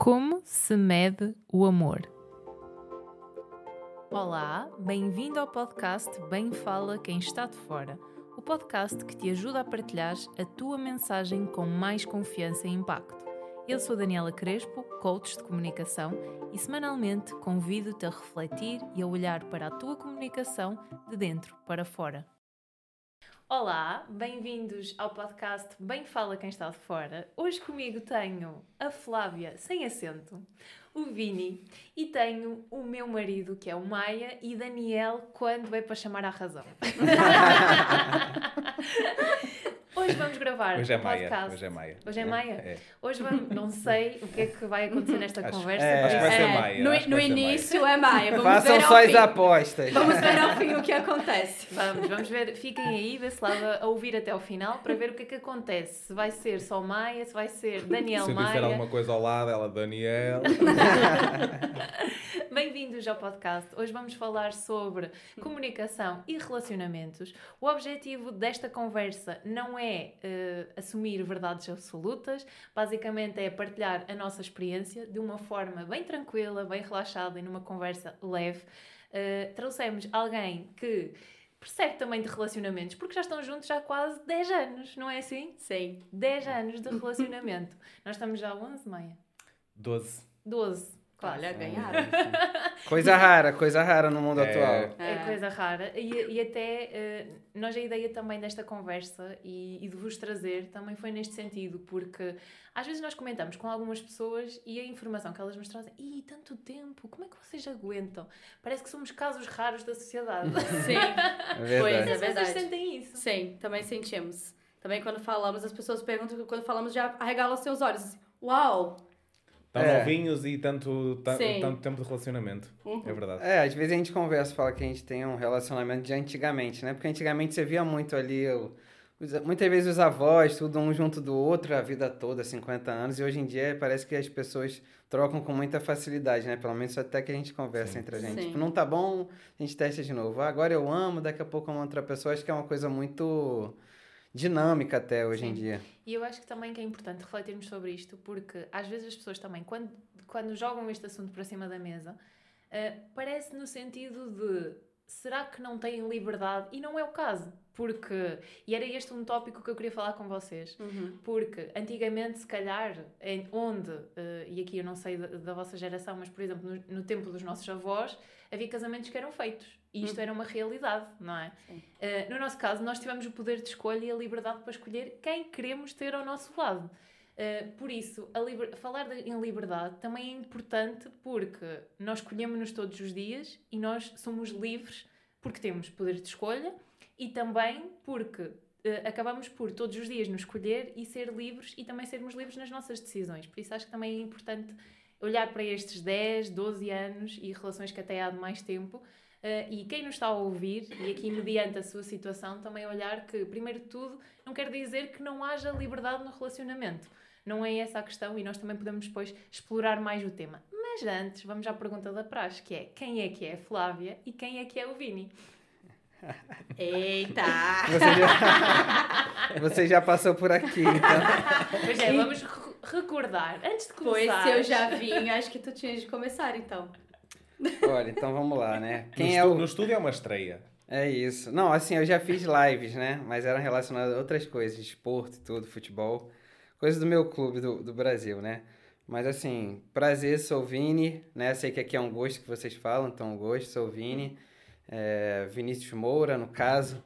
Como se mede o amor? Olá, bem-vindo ao podcast Bem Fala Quem Está de Fora, o podcast que te ajuda a partilhar a tua mensagem com mais confiança e impacto. Eu sou Daniela Crespo, coach de comunicação, e semanalmente convido-te a refletir e a olhar para a tua comunicação de dentro para fora. Olá, bem-vindos ao podcast Bem Fala Quem Está de Fora. Hoje comigo tenho a Flávia, sem acento, o Vini e tenho o meu marido, que é o Maia, e Daniel, quando é para chamar à razão. Hoje vamos gravar Hoje é um Maia. podcast. Hoje é Maia. Hoje é Maia? É. Hoje vamos, não sei o que é que vai acontecer nesta Acho- conversa. é, acho que vai isso- ser É, Maia, No, no início é Maia. Vamos Façam ver só as apostas. Vamos ver ao fim o que acontece. Vamos, vamos ver, fiquem aí desse lado a ouvir até ao final para ver o que é que acontece. Se vai ser só Maia, se vai ser Daniel Se eu disser Maia. alguma coisa ao lado, ela, Daniel. Bem-vindos ao podcast. Hoje vamos falar sobre comunicação e relacionamentos. O objetivo desta conversa não é eh, assumir verdades absolutas, basicamente é partilhar a nossa experiência de uma forma bem tranquila, bem relaxada e numa conversa leve. Eh, trouxemos alguém que percebe também de relacionamentos, porque já estão juntos há quase 10 anos, não é assim? Sim. 10 anos de relacionamento. Nós estamos já há 11, meia. 12. 12. Quase. Olha, ganharam. Coisa rara, coisa rara no mundo É. atual. É É. coisa rara. E, e até eh, nós a ideia também desta conversa e, e de vos trazer também foi neste sentido, porque às vezes nós comentamos com algumas pessoas e a informação que elas nos trazem, e tanto tempo, como é que vocês aguentam? Parece que somos casos raros da sociedade. Sim. É Pois verdade. é Vocês verdade. sentem isso? Sim, também sentimos. Também quando falamos, as pessoas perguntam, quando falamos já arregalam seus olhos. assim, Uau! Tão É. novinhos e tanto, ta- Sim. tanto tempo de relacionamento. Uhum. É verdade. É, às vezes a gente conversa, fala que a gente tem um relacionamento de antigamente, né? Porque antigamente você via muito ali, o- os- muitas vezes os avós, tudo um junto do outro a vida toda, 50 anos, e hoje em dia parece que as pessoas trocam com muita facilidade, né? Pelo menos até que a gente conversa entre a gente. Sim. Tipo, não tá bom, a gente testa de novo. Ah, agora eu amo, daqui a pouco eu amo outra pessoa. Acho que é uma coisa muito dinâmica até hoje em Sim. dia. E eu acho que também que é importante refletirmos sobre isto, porque às vezes as pessoas também, quando, quando jogam este assunto para cima da mesa, eh, parece no sentido de será que não têm liberdade? E não é o caso, porque, e era este um tópico que eu queria falar com vocês, Uhum. porque antigamente, se calhar, em onde, eh, e aqui eu não sei da, da vossa geração, mas por exemplo, no, no tempo dos nossos avós, havia casamentos que eram feitos. E isto era uma realidade, não é? Eh, no nosso caso, nós tivemos o poder de escolha e a liberdade para escolher quem queremos ter ao nosso lado. Eh, por isso, liber- falar de- em liberdade também é importante porque nós escolhemos-nos todos os dias e nós somos livres porque temos poder de escolha e também porque eh, acabamos por todos os dias nos escolher e ser livres e também sermos livres nas nossas decisões. Por isso acho que também é importante olhar para estes 10, 12 anos e relações que até há de mais tempo eh, e quem nos está a ouvir, e aqui mediante a sua situação, também olhar que, primeiro de tudo, não quer dizer que não haja liberdade no relacionamento. Não é essa a questão e nós também podemos depois explorar mais o tema. Mas antes, vamos à pergunta da praxe, que é quem é que é a Flávia e quem é que é o Vini? Eita! Você já, você já passou por aqui, então. Pois é, vamos re- recordar. Antes de Pois começar... se eu já vim, acho que tu tinhas de começar então. Olha, então vamos lá, né? no, Quem é estu- o. no estúdio é uma estreia. É isso. Não, assim, eu já fiz lives, né? Mas eram relacionadas a outras coisas, esporte e tudo, futebol. Coisas do meu clube do, do Brasil, né? Mas assim, prazer, sou o Vini, né? Sei que aqui é um gosto que vocês falam, então um gosto, sou o Vini. É, Vinícius Moura, no caso,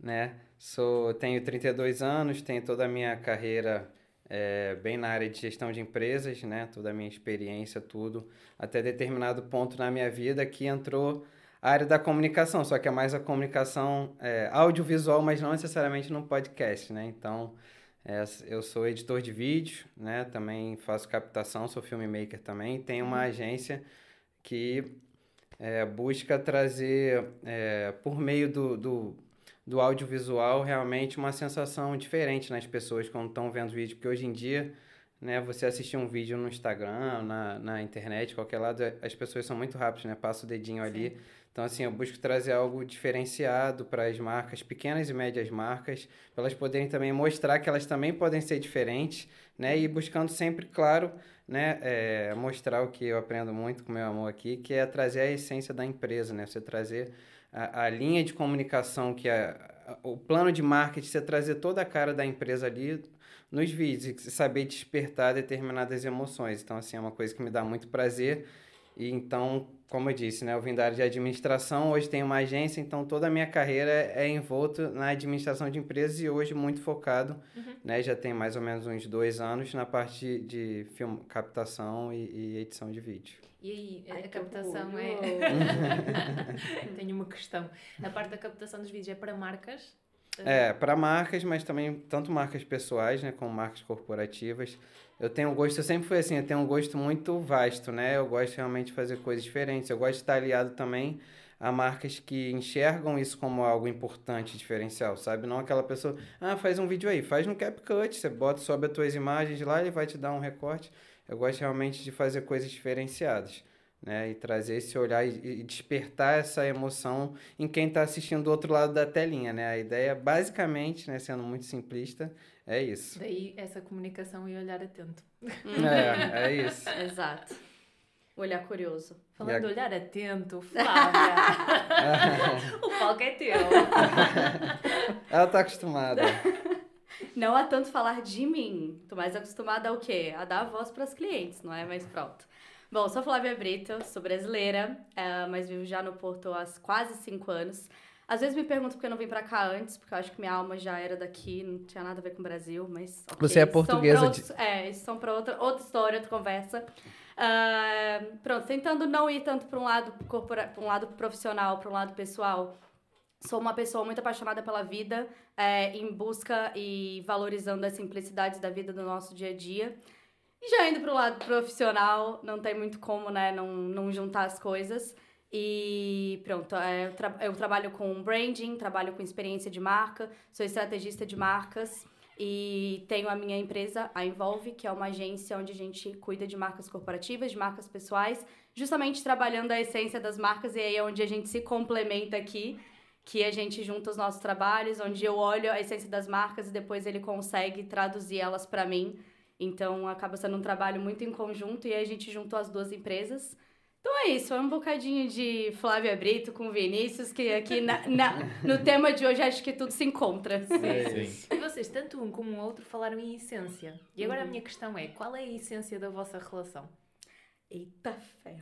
né? Sou, tenho 32 anos, tenho toda a minha carreira é, bem na área de gestão de empresas, né? Toda a minha experiência, tudo. Até determinado ponto na minha vida que entrou a área da comunicação, só que é mais a comunicação é, audiovisual, mas não necessariamente no podcast, né? Então, é, eu sou editor de vídeo, né? Também faço captação, sou filmmaker também. Tenho uma agência que é, busca trazer, é, por meio do, do, do audiovisual, realmente uma sensação diferente nas pessoas quando estão vendo vídeo, porque hoje em dia né? Você assistir um vídeo no Instagram, na, na internet, qualquer lado, é, as pessoas são muito rápidas, né? Passa o dedinho ali. Então, assim, eu busco trazer algo diferenciado para as marcas, pequenas e médias marcas, para elas poderem também mostrar que elas também podem ser diferentes, né? E buscando sempre, claro, né? É, mostrar o que eu aprendo muito com meu amor aqui, que é trazer a essência da empresa, né? Você trazer a, a linha de comunicação, que é o plano de marketing, você trazer toda a cara da empresa ali nos vídeos e saber despertar determinadas emoções. Então, assim, é uma coisa que me dá muito prazer. E então, como eu disse, né, eu vim da área de administração, hoje tenho uma agência, então toda a minha carreira é envolto na administração de empresas e hoje muito focado, uhum. né, já tem mais ou menos uns dois anos na parte de, de film, captação e, e edição de vídeo. E aí, Ai, a captação é. Tenho uma questão. A parte da captação dos vídeos é para marcas? É, para marcas, mas também tanto marcas pessoais, né, como marcas corporativas. Eu tenho um gosto, eu sempre fui assim, eu tenho um gosto muito vasto, né? Eu gosto realmente de fazer coisas diferentes. Eu gosto de estar aliado também a marcas que enxergam isso como algo importante, diferencial, sabe? Não aquela pessoa, ah, faz um vídeo aí, faz no CapCut, você bota, sobe as tuas imagens lá, ele vai te dar um recorte. Eu gosto realmente de fazer coisas diferenciadas né? E trazer esse olhar e, despertar essa emoção em quem está assistindo do outro lado da telinha, né? A ideia, basicamente, né, sendo muito simplista, é isso. Daí essa comunicação e olhar atento. É, é isso. Exato. Olhar curioso. Falando de olhar atento, Flávia. o palco é teu. Ela tá acostumada. Não a tanto falar de mim. Tô mais acostumada ao quê? A dar voz para os clientes, não é? Mas pronto. Bom, sou Flávia Brito, sou brasileira, é, mas vivo já no Porto há quase cinco anos. Às vezes me perguntam por que eu não vim pra cá antes, porque eu acho que minha alma já era daqui, não tinha nada a ver com o Brasil, mas. Okay, Você é portuguesa outros, de. É, isso são pra outra, outra história, outra conversa. Uh, pronto, tentando não ir tanto para um lado corpora... pra um lado profissional, para um lado pessoal. Sou uma pessoa muito apaixonada pela vida, é, em busca e valorizando as simplicidades da vida do nosso dia a dia. E já indo pro lado profissional, não tem muito como, né, não, não juntar as coisas. E pronto, é, eu, tra eu trabalho com branding, trabalho com experiência de marca, sou estrategista de marcas e tenho a minha empresa, a Envolve, que é uma agência onde a gente cuida de marcas corporativas, de marcas pessoais, justamente trabalhando a essência das marcas e aí é onde a gente se complementa aqui, que a gente junta os nossos trabalhos, onde eu olho a essência das marcas e depois ele consegue traduzir elas para mim então acaba sendo um trabalho muito em conjunto e a gente juntou as duas empresas. Então é isso, foi um bocadinho de Flávia Brito com Vinícius, que aqui na, na, no tema de hoje acho que tudo se encontra. Sim. Sim. E vocês, tanto um como o outro, falaram em essência. E agora uhum. a minha questão é: qual é a essência da vossa relação? Eita fé!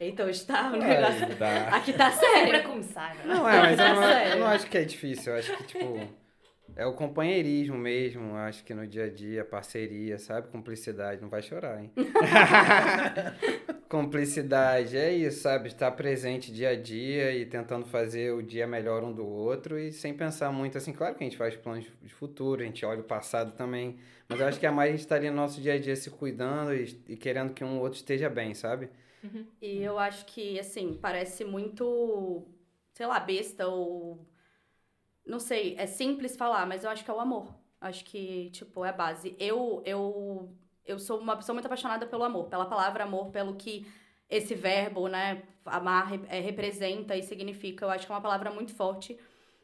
Então está o negócio. É, tá. Aqui tá sério. Para começar. Não, é, mas eu não, eu não acho que é difícil. Eu acho que, tipo. É o companheirismo mesmo, acho que no dia a dia, parceria, sabe? Cumplicidade, não vai chorar, hein? Cumplicidade, é isso, sabe? Estar presente dia a dia e tentando fazer o dia melhor um do outro e sem pensar muito assim. Claro que a gente faz planos de futuro, a gente olha o passado também, mas eu acho que é mais a gente estaria no nosso dia a dia se cuidando e, e querendo que um ou outro esteja bem, sabe? Uhum. E eu acho que, assim, parece muito, sei lá, besta ou não sei, é simples falar, mas eu acho que é o amor. Acho que, tipo, é a base. Eu, eu, eu sou uma pessoa muito apaixonada pelo amor, pela palavra amor, pelo que esse verbo, né, amar é, representa e significa. Eu acho que é uma palavra muito forte.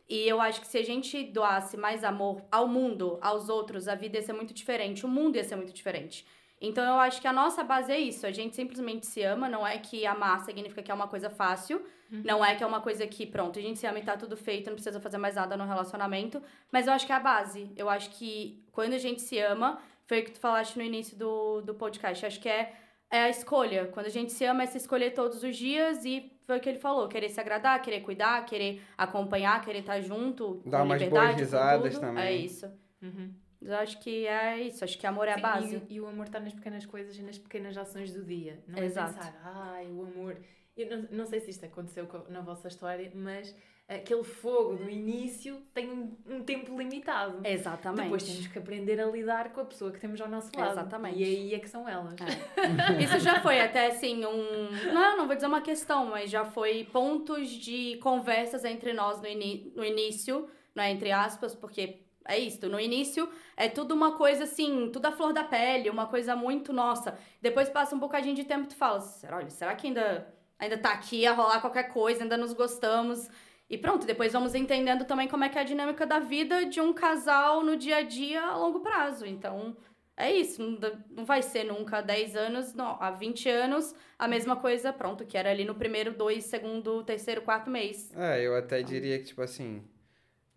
E eu acho que se a gente doasse mais amor ao mundo, aos outros, a vida ia ser muito diferente, o mundo ia ser muito diferente. Então eu acho que a nossa base é isso. A gente simplesmente se ama, não é que amar significa que é uma coisa fácil, uhum. não é que é uma coisa que, pronto, a gente se ama e tá tudo feito, não precisa fazer mais nada no relacionamento. Mas eu acho que é a base. Eu acho que quando a gente se ama, foi o que tu falaste no início do, do podcast. Acho que é, é a escolha. Quando a gente se ama, é se escolher todos os dias e foi o que ele falou: querer se agradar, querer cuidar, querer acompanhar, querer estar junto. Dar umas boas risadas também. É isso. Uhum. Eu acho que é isso, acho que amor é Sim, a base. E, e, o amor está nas pequenas coisas e nas pequenas ações do dia. Não é Exato. é pensar, ai, o amor. Eu não, não sei se isto aconteceu na vossa história, mas aquele fogo do início tem um, um, tempo limitado. Exatamente. Depois temos que aprender a lidar com a pessoa que temos ao nosso lado. Exatamente. E aí é que são elas. É. Isso já foi até assim um. Não, não vou dizer uma questão, mas já foi pontos de conversas entre nós no, no início, não é? Entre aspas, porque é isso. No início é tudo uma coisa assim, tudo a flor da pele, uma coisa muito nossa. Depois passa um bocadinho de tempo e tu fala, olha, será que ainda, ainda tá aqui a rolar qualquer coisa, ainda nos gostamos? E pronto, depois vamos entendendo também como é que é a dinâmica da vida de um casal no dia a dia a longo prazo. Então, é isso. Não, vai ser nunca há 10 anos, não. Há 20 anos, a mesma coisa, pronto, que era ali no primeiro, dois, segundo, terceiro, quarto mês. É, eu até diria que, tipo assim.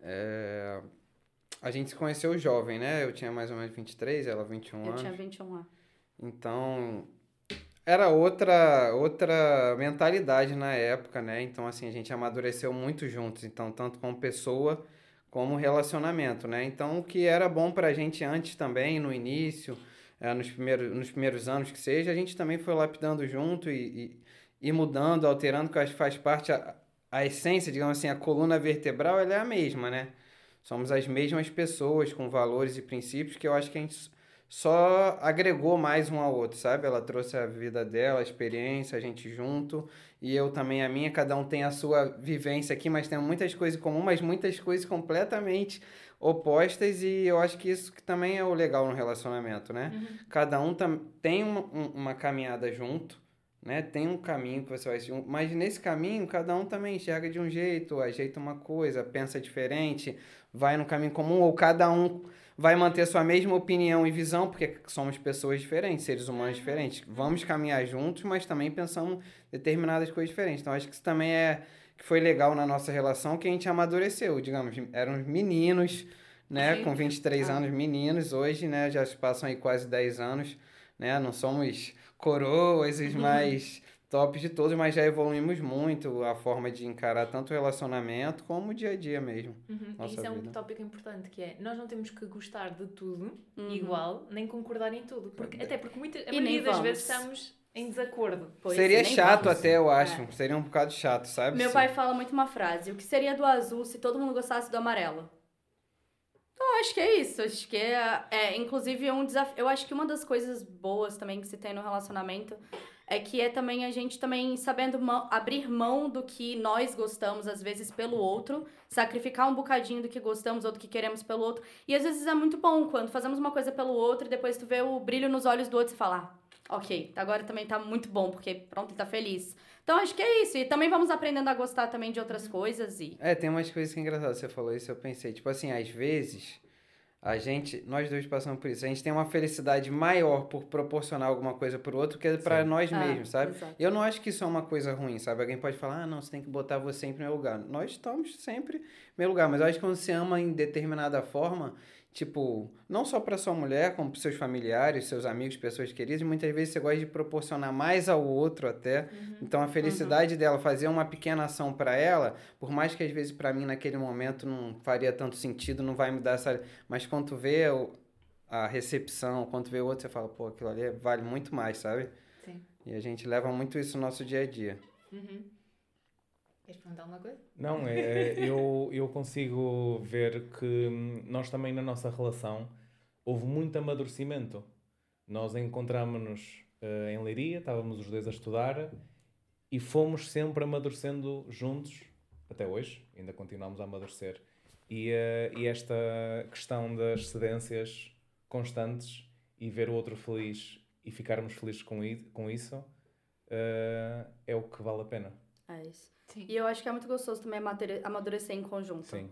é, A gente se conheceu jovem, né? Eu tinha mais ou menos 23, ela 21 Eu anos. tinha 21 lá. Então, era outra outra mentalidade na época, né? Então, assim, a gente amadureceu muito juntos, então, tanto como pessoa como relacionamento, né? Então, o que era bom pra gente antes também, no início, eh, nos, primeiros, nos primeiros anos que seja, a gente também foi lapidando junto e, e, e mudando, alterando, que acho que faz parte, a, a essência, digamos assim, a coluna vertebral, ela é a mesma, né? Somos as mesmas pessoas com valores e princípios que eu acho que a gente só agregou mais um ao outro, sabe? Ela trouxe a vida dela, a experiência, a gente junto, e eu também a minha, cada um tem a sua vivência aqui, mas tem muitas coisas em comum, mas muitas coisas completamente opostas, e eu acho que isso que também é o legal no relacionamento, né? Cada um tem uma, um- uma caminhada junto, né? Tem um caminho que você vai seguir, mas nesse caminho cada um também enxerga de um jeito, ajeita uma coisa, pensa diferente, vai no caminho comum, ou cada um vai manter sua mesma opinião e visão, porque somos pessoas diferentes, seres humanos diferentes. Vamos caminhar juntos, mas também pensamos determinadas coisas diferentes. Então acho que isso também é que foi legal na nossa relação, que a gente amadureceu, digamos, éramos meninos, né, com 23 Ah. anos, meninos, hoje, né, já se passam aí quase 10 anos, né, não somos coroas, os mais tops de todos, mas já evoluímos muito a forma de encarar tanto o relacionamento como o dia a dia mesmo. Uhum. Isso é um vida. tópico importante, que é nós não temos que gostar de tudo Uhum. igual, nem concordar em tudo. Porque, até porque muita, a maioria das vezes estamos em desacordo. Pois, Seria chato vamos. até, eu acho. É. Seria um bocado chato, sabe? Meu Se- pai fala muito uma frase: o que seria do azul se todo mundo gostasse do amarelo? Então, eu acho que é isso. Acho que é, é inclusive, um desafio. Eu acho que uma das coisas boas também que se tem no relacionamento é que é também a gente também sabendo mão- abrir mão do que nós gostamos, às vezes, pelo outro, sacrificar um bocadinho do que gostamos ou do que queremos pelo outro. E às vezes é muito bom quando fazemos uma coisa pelo outro e depois tu vê o brilho nos olhos do outro e falar. Ah, ok, agora também tá muito bom, porque pronto, ele tá feliz. Então acho que é isso. E também vamos aprendendo a gostar também de outras coisas e. É, tem umas coisas que é engraçadas. Você falou isso, eu pensei. Tipo assim, às vezes, a gente, nós dois passamos por isso. A gente tem uma felicidade maior por proporcionar alguma coisa pro outro que pra Sim. nós Ah, mesmos, sabe? exato. Eu não acho que isso é uma coisa ruim, sabe? Alguém pode falar, ah, não, você tem que botar você em primeiro lugar. Nós estamos sempre em primeiro lugar, mas eu acho que quando você ama em determinada forma, tipo, não só para sua mulher, como para seus familiares, seus amigos, pessoas queridas, muitas vezes você gosta de proporcionar mais ao outro até. Então a felicidade dela fazer uma pequena ação para ela, por mais que às vezes para mim naquele momento não faria tanto sentido, não vai me dar essa, mas quando vê a recepção, quando vê o outro, você fala, pô, aquilo ali vale muito mais, sabe? Sim. E a gente leva muito isso no nosso dia a dia. Uhum. Queres perguntar alguma coisa? Não, é, eu, eu consigo ver que nós também na nossa relação houve muito amadurecimento. Nós encontramos-nos eh, em Leiria, estávamos os dois a estudar e fomos sempre amadurecendo juntos até hoje, ainda continuamos a amadurecer. E, eh, e esta questão das cedências constantes e ver o outro feliz e ficarmos felizes com, com isso eh, é o que vale a pena. É isso. Sim. E eu acho que é muito gostoso também amadure- amadurecer em conjunto. Sim.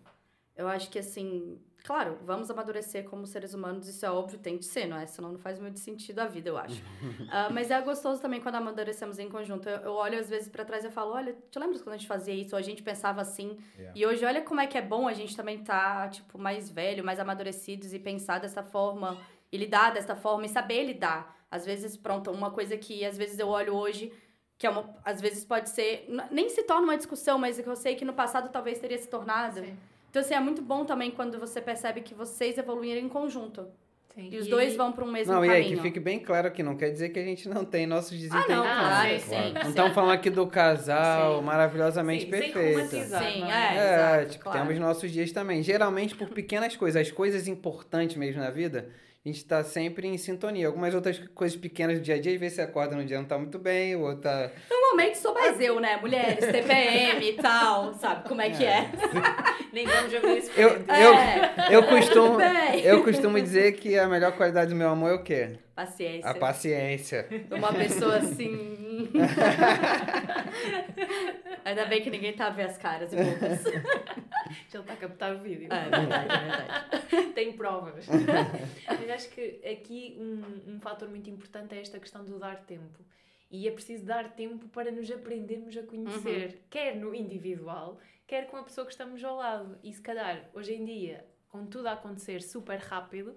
Eu acho que assim, claro, vamos amadurecer como seres humanos, isso é óbvio, tem de ser, não é? Senão não faz muito sentido a vida, eu acho. Ah, mas é gostoso também quando amadurecemos em conjunto. Eu, eu olho às vezes pra trás e eu falo, olha, te lembras quando a gente fazia isso? Ou a gente pensava assim. Yeah. E hoje, olha como é que é bom a gente também tá, tipo, mais velho, mais amadurecidos e pensar dessa forma, e lidar dessa forma, e saber lidar. Às vezes, pronto, uma coisa que às vezes eu olho hoje, que é uma, às vezes pode ser, nem se torna uma discussão, mas que eu sei que no passado talvez teria se tornado. Sim. Então, assim, é muito bom também quando você percebe que vocês evoluíram em conjunto. Sim. E os dois vão para um mesmo Não, e caminho. aí, que fique bem claro que não quer dizer que a gente não tem nossos Ah, desempenhos. não, Ah, claro, sim, sim. Não sim. estamos falando aqui do casal Sim. maravilhosamente Sim, perfeito. Sim, não é, É, exato, tipo, claro. temos nossos dias também. Geralmente por pequenas coisas, as coisas importantes mesmo na vida, a gente tá sempre em sintonia. Algumas outras coisas pequenas do dia a dia, às vezes você acorda no dia não tá muito bem, o outro tá... Normalmente sou mais eu, né? Mulheres, TPM e tal, sabe como é que é? Nem vamos abrir esse Eu, eu, É. eu, costumo, eu costumo dizer que a melhor qualidade do meu amor é o quê? Paciência. A paciência. Uma pessoa assim. Ainda bem que ninguém tá vendo as caras e bocas. Já está a captar o vídeo. É verdade, é verdade. Tem provas. Mas acho que aqui um, um fator muito importante é esta questão do dar tempo. E é preciso dar tempo para nos aprendermos a conhecer, quer no individual, quer com a pessoa que estamos ao lado. E se calhar, hoje em dia, com tudo a acontecer super rápido,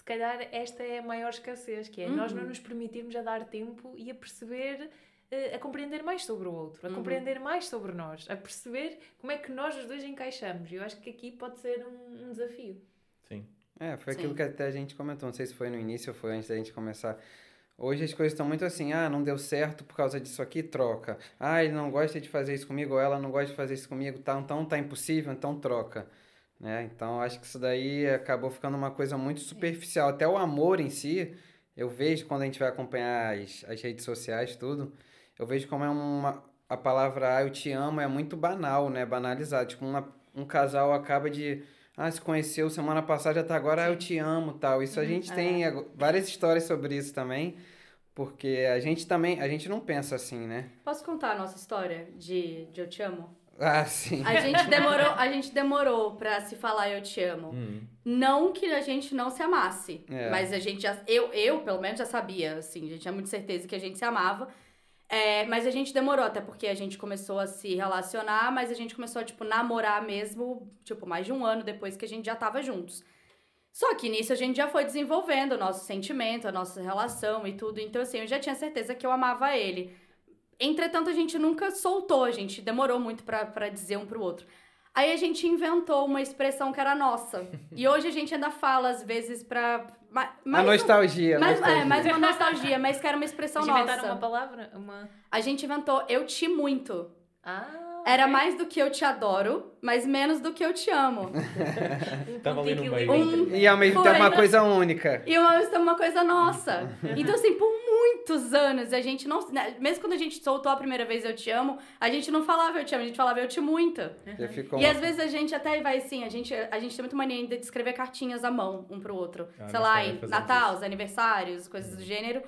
se calhar esta é a maior escassez, que é nós não nos permitirmos a dar tempo e a perceber, eh, a compreender mais sobre o outro, a Uhum. compreender mais sobre nós, a perceber como é que nós os dois encaixamos. E eu acho que aqui pode ser um, um desafio. Sim. É, foi Sim. aquilo que até a gente comentou, não sei se foi no início ou foi antes da gente começar. Hoje as coisas estão muito assim, ah, não deu certo por causa disso aqui, troca. Ah, ele não gosta de fazer isso comigo, ou ela não gosta de fazer isso comigo, tá, então tá impossível, então troca. Né? Então acho que isso daí acabou ficando uma coisa muito superficial. Até o amor em si, eu vejo quando a gente vai acompanhar as, as redes sociais, tudo, eu vejo como é uma. A palavra ah, eu te amo é muito banal, né? Banalizado. Tipo, uma, um casal acaba de. Ah, se conheceu semana passada, já tá agora, ah, eu te amo tal. Isso a gente tem várias histórias sobre isso também. Porque a gente também, a gente não pensa assim, né? Posso contar a nossa história de, de Eu Te Amo? Ah, sim. A gente demorou, a gente demorou pra se falar Eu Te Amo. Hum. Não que a gente não se amasse, É. mas a gente já. Eu, eu, pelo menos, já sabia, assim, a gente tinha muita certeza que a gente se amava. É, mas a gente demorou, até porque a gente começou a se relacionar, mas a gente começou a, tipo, namorar mesmo, tipo, mais de um ano depois que a gente já tava juntos. Só que nisso a gente já foi desenvolvendo o nosso sentimento, a nossa relação e tudo. Então, assim, eu já tinha certeza que eu amava ele. Entretanto, a gente nunca soltou, a gente demorou muito pra, pra dizer um pro outro. Aí a gente inventou uma expressão que era nossa. e hoje a gente ainda fala, às vezes, pra. ma- a mais um- nostalgia. mais, nostalgia. é, mais uma nostalgia, mas que era uma expressão Vocês inventaram nossa. uma palavra? Uma... A gente inventou eu te muito. Ah, Era mais do que eu te adoro, mas menos do que eu te amo. Tava ali no meio. Um- E ao mesmo tempo uma né? coisa única. E uma, isso é uma coisa nossa. Então, assim, por muitos anos, a gente não. né, Mesmo quando a gente soltou a primeira vez Eu Te Amo, a gente não falava Eu Te Amo, a gente falava Eu Te Muito. Ficou E às vezes a gente até vai assim, a gente, a gente tem muita mania ainda de escrever cartinhas à mão, um pro outro. Ah, Sei lá, em Natal, isso. os aniversários, coisas do gênero.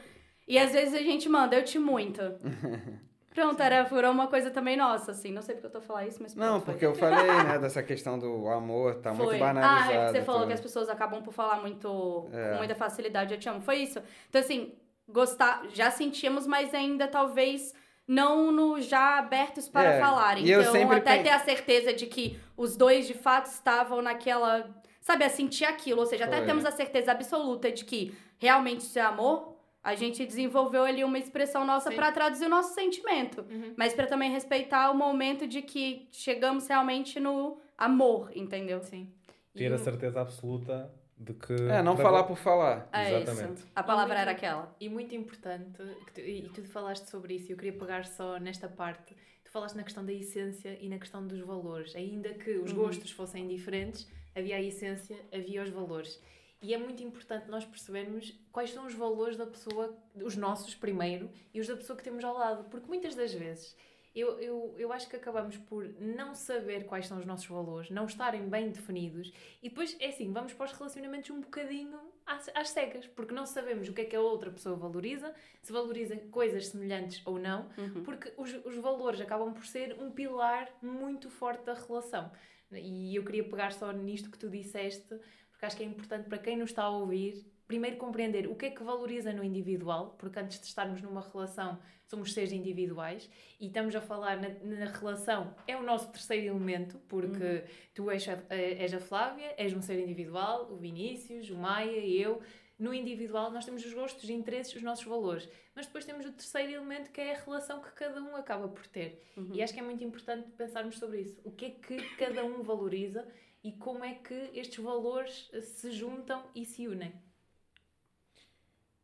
E às vezes a gente manda, eu te muito. Pronto, era, virou uma coisa também nossa, assim. Não sei porque eu tô falando isso, mas. Não, pronto, foi. porque eu falei, né, dessa questão do amor, tá muito Foi. banalizado. Ah, é que você falou tudo. que as pessoas acabam por falar muito É. com muita facilidade, eu te amo. Foi isso. Então, assim, gostar, já sentimos, mas ainda talvez não no já abertos para É, falar. Então, até pen- ter a certeza de que os dois de fato estavam naquela. Sabe, a sentir aquilo. Ou seja, até Foi. temos a certeza absoluta de que realmente isso é amor. A gente desenvolveu ali uma expressão nossa para traduzir o nosso sentimento. Uhum. Mas para também respeitar o momento de que chegamos realmente no amor, entendeu? Sim. E Ter a o- certeza absoluta de que. É, não para- falar por falar. É Exatamente. isso. A palavra muito- era aquela. E muito importante, que tu, e tu falaste sobre isso, e eu queria pegar só nesta parte. Tu falaste na questão da essência e na questão dos valores. Ainda que os Uhum. gostos fossem diferentes, havia a essência, havia os valores. E é muito importante nós percebermos quais são os valores da pessoa, os nossos primeiro, e os da pessoa que temos ao lado. Porque muitas das vezes eu, eu, eu acho que acabamos por não saber quais são os nossos valores, não estarem bem definidos, e depois é assim, vamos para os relacionamentos um bocadinho às, às cegas, porque não sabemos o que é que a outra pessoa valoriza, se valoriza coisas semelhantes ou não, Uhum. porque os, os valores acabam por ser um pilar muito forte da relação. E eu queria pegar só nisto que tu disseste, porque acho que é importante para quem nos está a ouvir, primeiro compreender o que é que valoriza no individual, porque antes de estarmos numa relação somos seres individuais e estamos a falar na, na relação, é o nosso terceiro elemento, porque tu és a, és a Flávia, és um ser individual, o Vinícius, o Maia, eu. No individual, nós temos os gostos, os interesses, os nossos valores. Mas depois temos o terceiro elemento que é a relação que cada um acaba por ter. E acho que é muito importante pensarmos sobre isso. O que é que cada um valoriza e como é que estes valores eh, se juntam e se unem.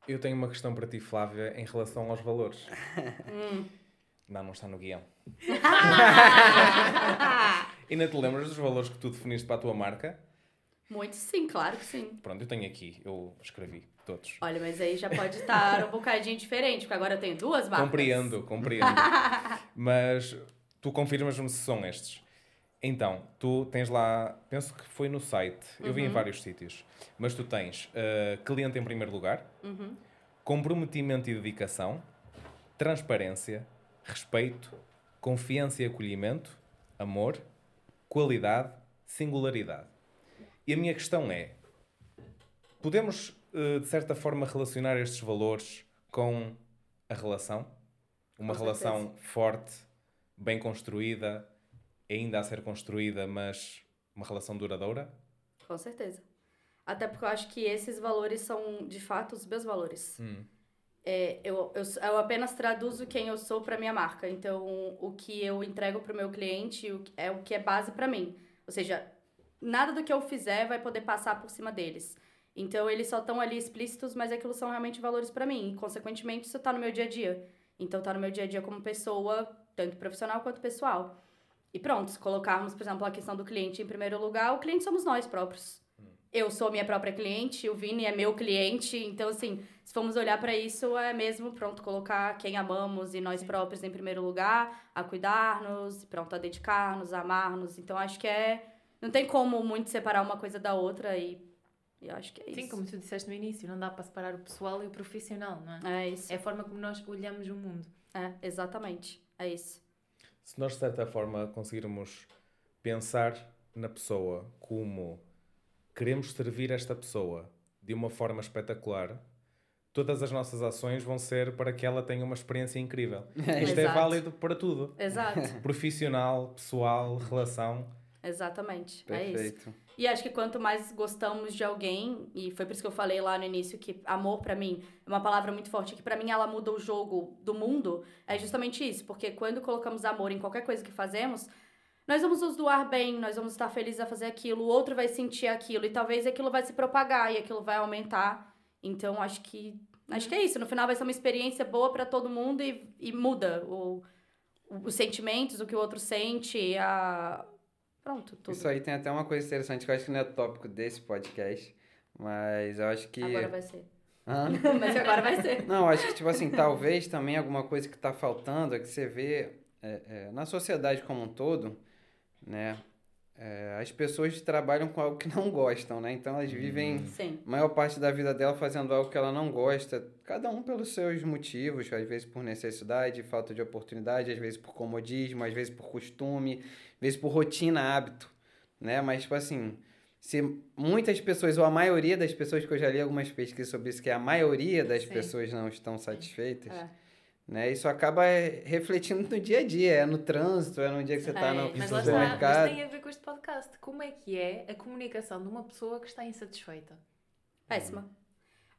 Eu tenho uma questão para ti, Flávia, em relação aos valores. Hum. Não, não está no guião. Ainda te lembras dos valores que tu definiste para a tua marca? Muito sim, claro que sim. Pronto, eu tenho aqui, eu escrevi todos. Olha, mas aí já pode estar um bocadinho diferente, porque agora eu tenho duas marcas. Compreendo, compreendo. Mas tu confirmas-me se são estes. Então, tu tens lá, penso que foi no site, eu vi em vários sítios, mas tu tens eh, cliente em primeiro lugar, comprometimento e dedicação, transparência, respeito, confiança e acolhimento, amor, qualidade, singularidade. E a minha questão é: podemos, eh, de certa forma, relacionar estes valores com a relação? Uma Com relação forte, bem construída, ainda a ser construída, mas uma relação duradoura? Com certeza. Até porque eu acho que esses valores são, de fato, os meus valores. Hum. É, eu, eu, eu apenas traduzo quem eu sou para minha marca. Então, o que eu entrego para o meu cliente é o que é base para mim. Ou seja, nada do que eu fizer vai poder passar por cima deles. Então, eles só estão ali explícitos, mas aquilo são realmente valores para mim. E, consequentemente, isso tá no meu dia a dia. Então, tá no meu dia a dia como pessoa, tanto profissional quanto pessoal. E pronto, se colocarmos, por exemplo, a questão do cliente em primeiro lugar, o cliente somos nós próprios. Eu sou minha própria cliente, o Vini é meu cliente, então assim, se formos olhar para isso, é mesmo pronto colocar quem amamos e nós próprios em primeiro lugar, a cuidar-nos, pronto a dedicar-nos, a amar-nos. Então acho que é não tem como muito separar uma coisa da outra e eu acho que é isso. Sim, como tu disseste no início, não dá para separar o pessoal e o profissional, não é? É isso. É a forma como nós olhamos o mundo. É, exatamente. É isso. Se nós, de certa forma, conseguirmos pensar na pessoa como queremos servir esta pessoa de uma forma espetacular, todas as nossas ações vão ser para que ela tenha uma experiência incrível. Isto é válido para tudo. Exato. Profissional, pessoal, relação. Exatamente. É isso. E acho que quanto mais gostamos de alguém, e foi por isso que eu falei lá no início que amor pra mim é uma palavra muito forte, que pra mim ela muda o jogo do mundo, é justamente isso, porque quando colocamos amor em qualquer coisa que fazemos, nós vamos nos doar bem, nós vamos estar felizes a fazer aquilo, o outro vai sentir aquilo e talvez aquilo vai se propagar e aquilo vai aumentar. Então acho que acho que é isso, no final vai ser uma experiência boa pra todo mundo e, e muda o- os sentimentos, o que o outro sente, a pronto, tudo. Isso aí tem até uma coisa interessante que eu acho que não é tópico desse podcast, mas eu acho que. Agora vai ser. Hã? Mas agora vai ser. Não, acho que, tipo assim, talvez também alguma coisa que tá faltando é que você vê é, é, na sociedade como um todo, né? É, as pessoas trabalham com algo que não gostam, né? Então elas vivem Sim. a maior parte da vida dela fazendo algo que ela não gosta, cada um pelos seus motivos, às vezes por necessidade, falta de oportunidade, às vezes por comodismo, às vezes por costume, às vezes por rotina, hábito, né? Mas, tipo assim, se muitas pessoas, ou a maioria das pessoas, que eu já li algumas pesquisas sobre isso, que a maioria das Sim. pessoas não estão satisfeitas, É. né? Isso acaba é, refletindo no dia a dia, é no trânsito, é no dia que você está É, no Mas é está, mas supermercado. tem a ver com este podcast. Como é que é a comunicação de uma pessoa que está insatisfeita? Péssima.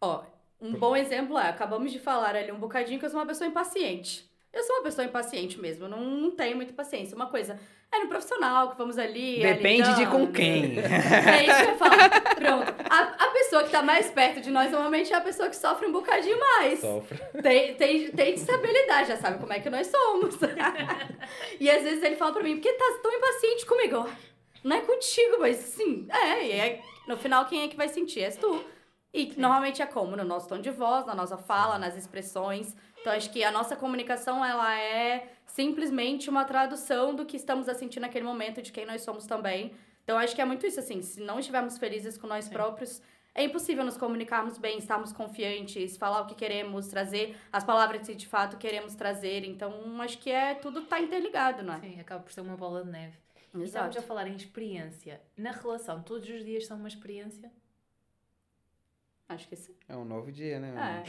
Ó, um bom exemplo é, acabamos de falar ali um bocadinho que eu sou uma pessoa impaciente. Eu sou uma pessoa impaciente mesmo, não, não tenho muita paciência. Uma coisa é no profissional, que vamos ali. Depende de com lidando. quem. É isso que eu falo. Pronto. A, a pessoa que tá mais perto de nós normalmente é a pessoa que sofre um bocadinho mais. Sofre. Tem, tem, tem estabilidade, já sabe como é que nós somos. e às vezes ele fala pra mim, por que tá tão impaciente comigo? Não é contigo, mas sim. É, e é, no final quem é que vai sentir? És tu. E normalmente é como? No nosso tom de voz, na nossa fala, nas expressões. Então acho que a nossa comunicação, ela é simplesmente uma tradução do que estamos a sentir naquele momento, de quem nós somos também. Então acho que é muito isso, assim, se não estivermos felizes com nós Sim. próprios, é impossível nos comunicarmos bem, estarmos confiantes, falar o que queremos, trazer as palavras que de fato queremos trazer. Então, acho que é tudo tá interligado, não é? Sim, acaba por ser uma bola de neve. E estamos a falar em experiência. Na relação, todos os dias são uma experiência? Acho que sim. É um novo dia, né?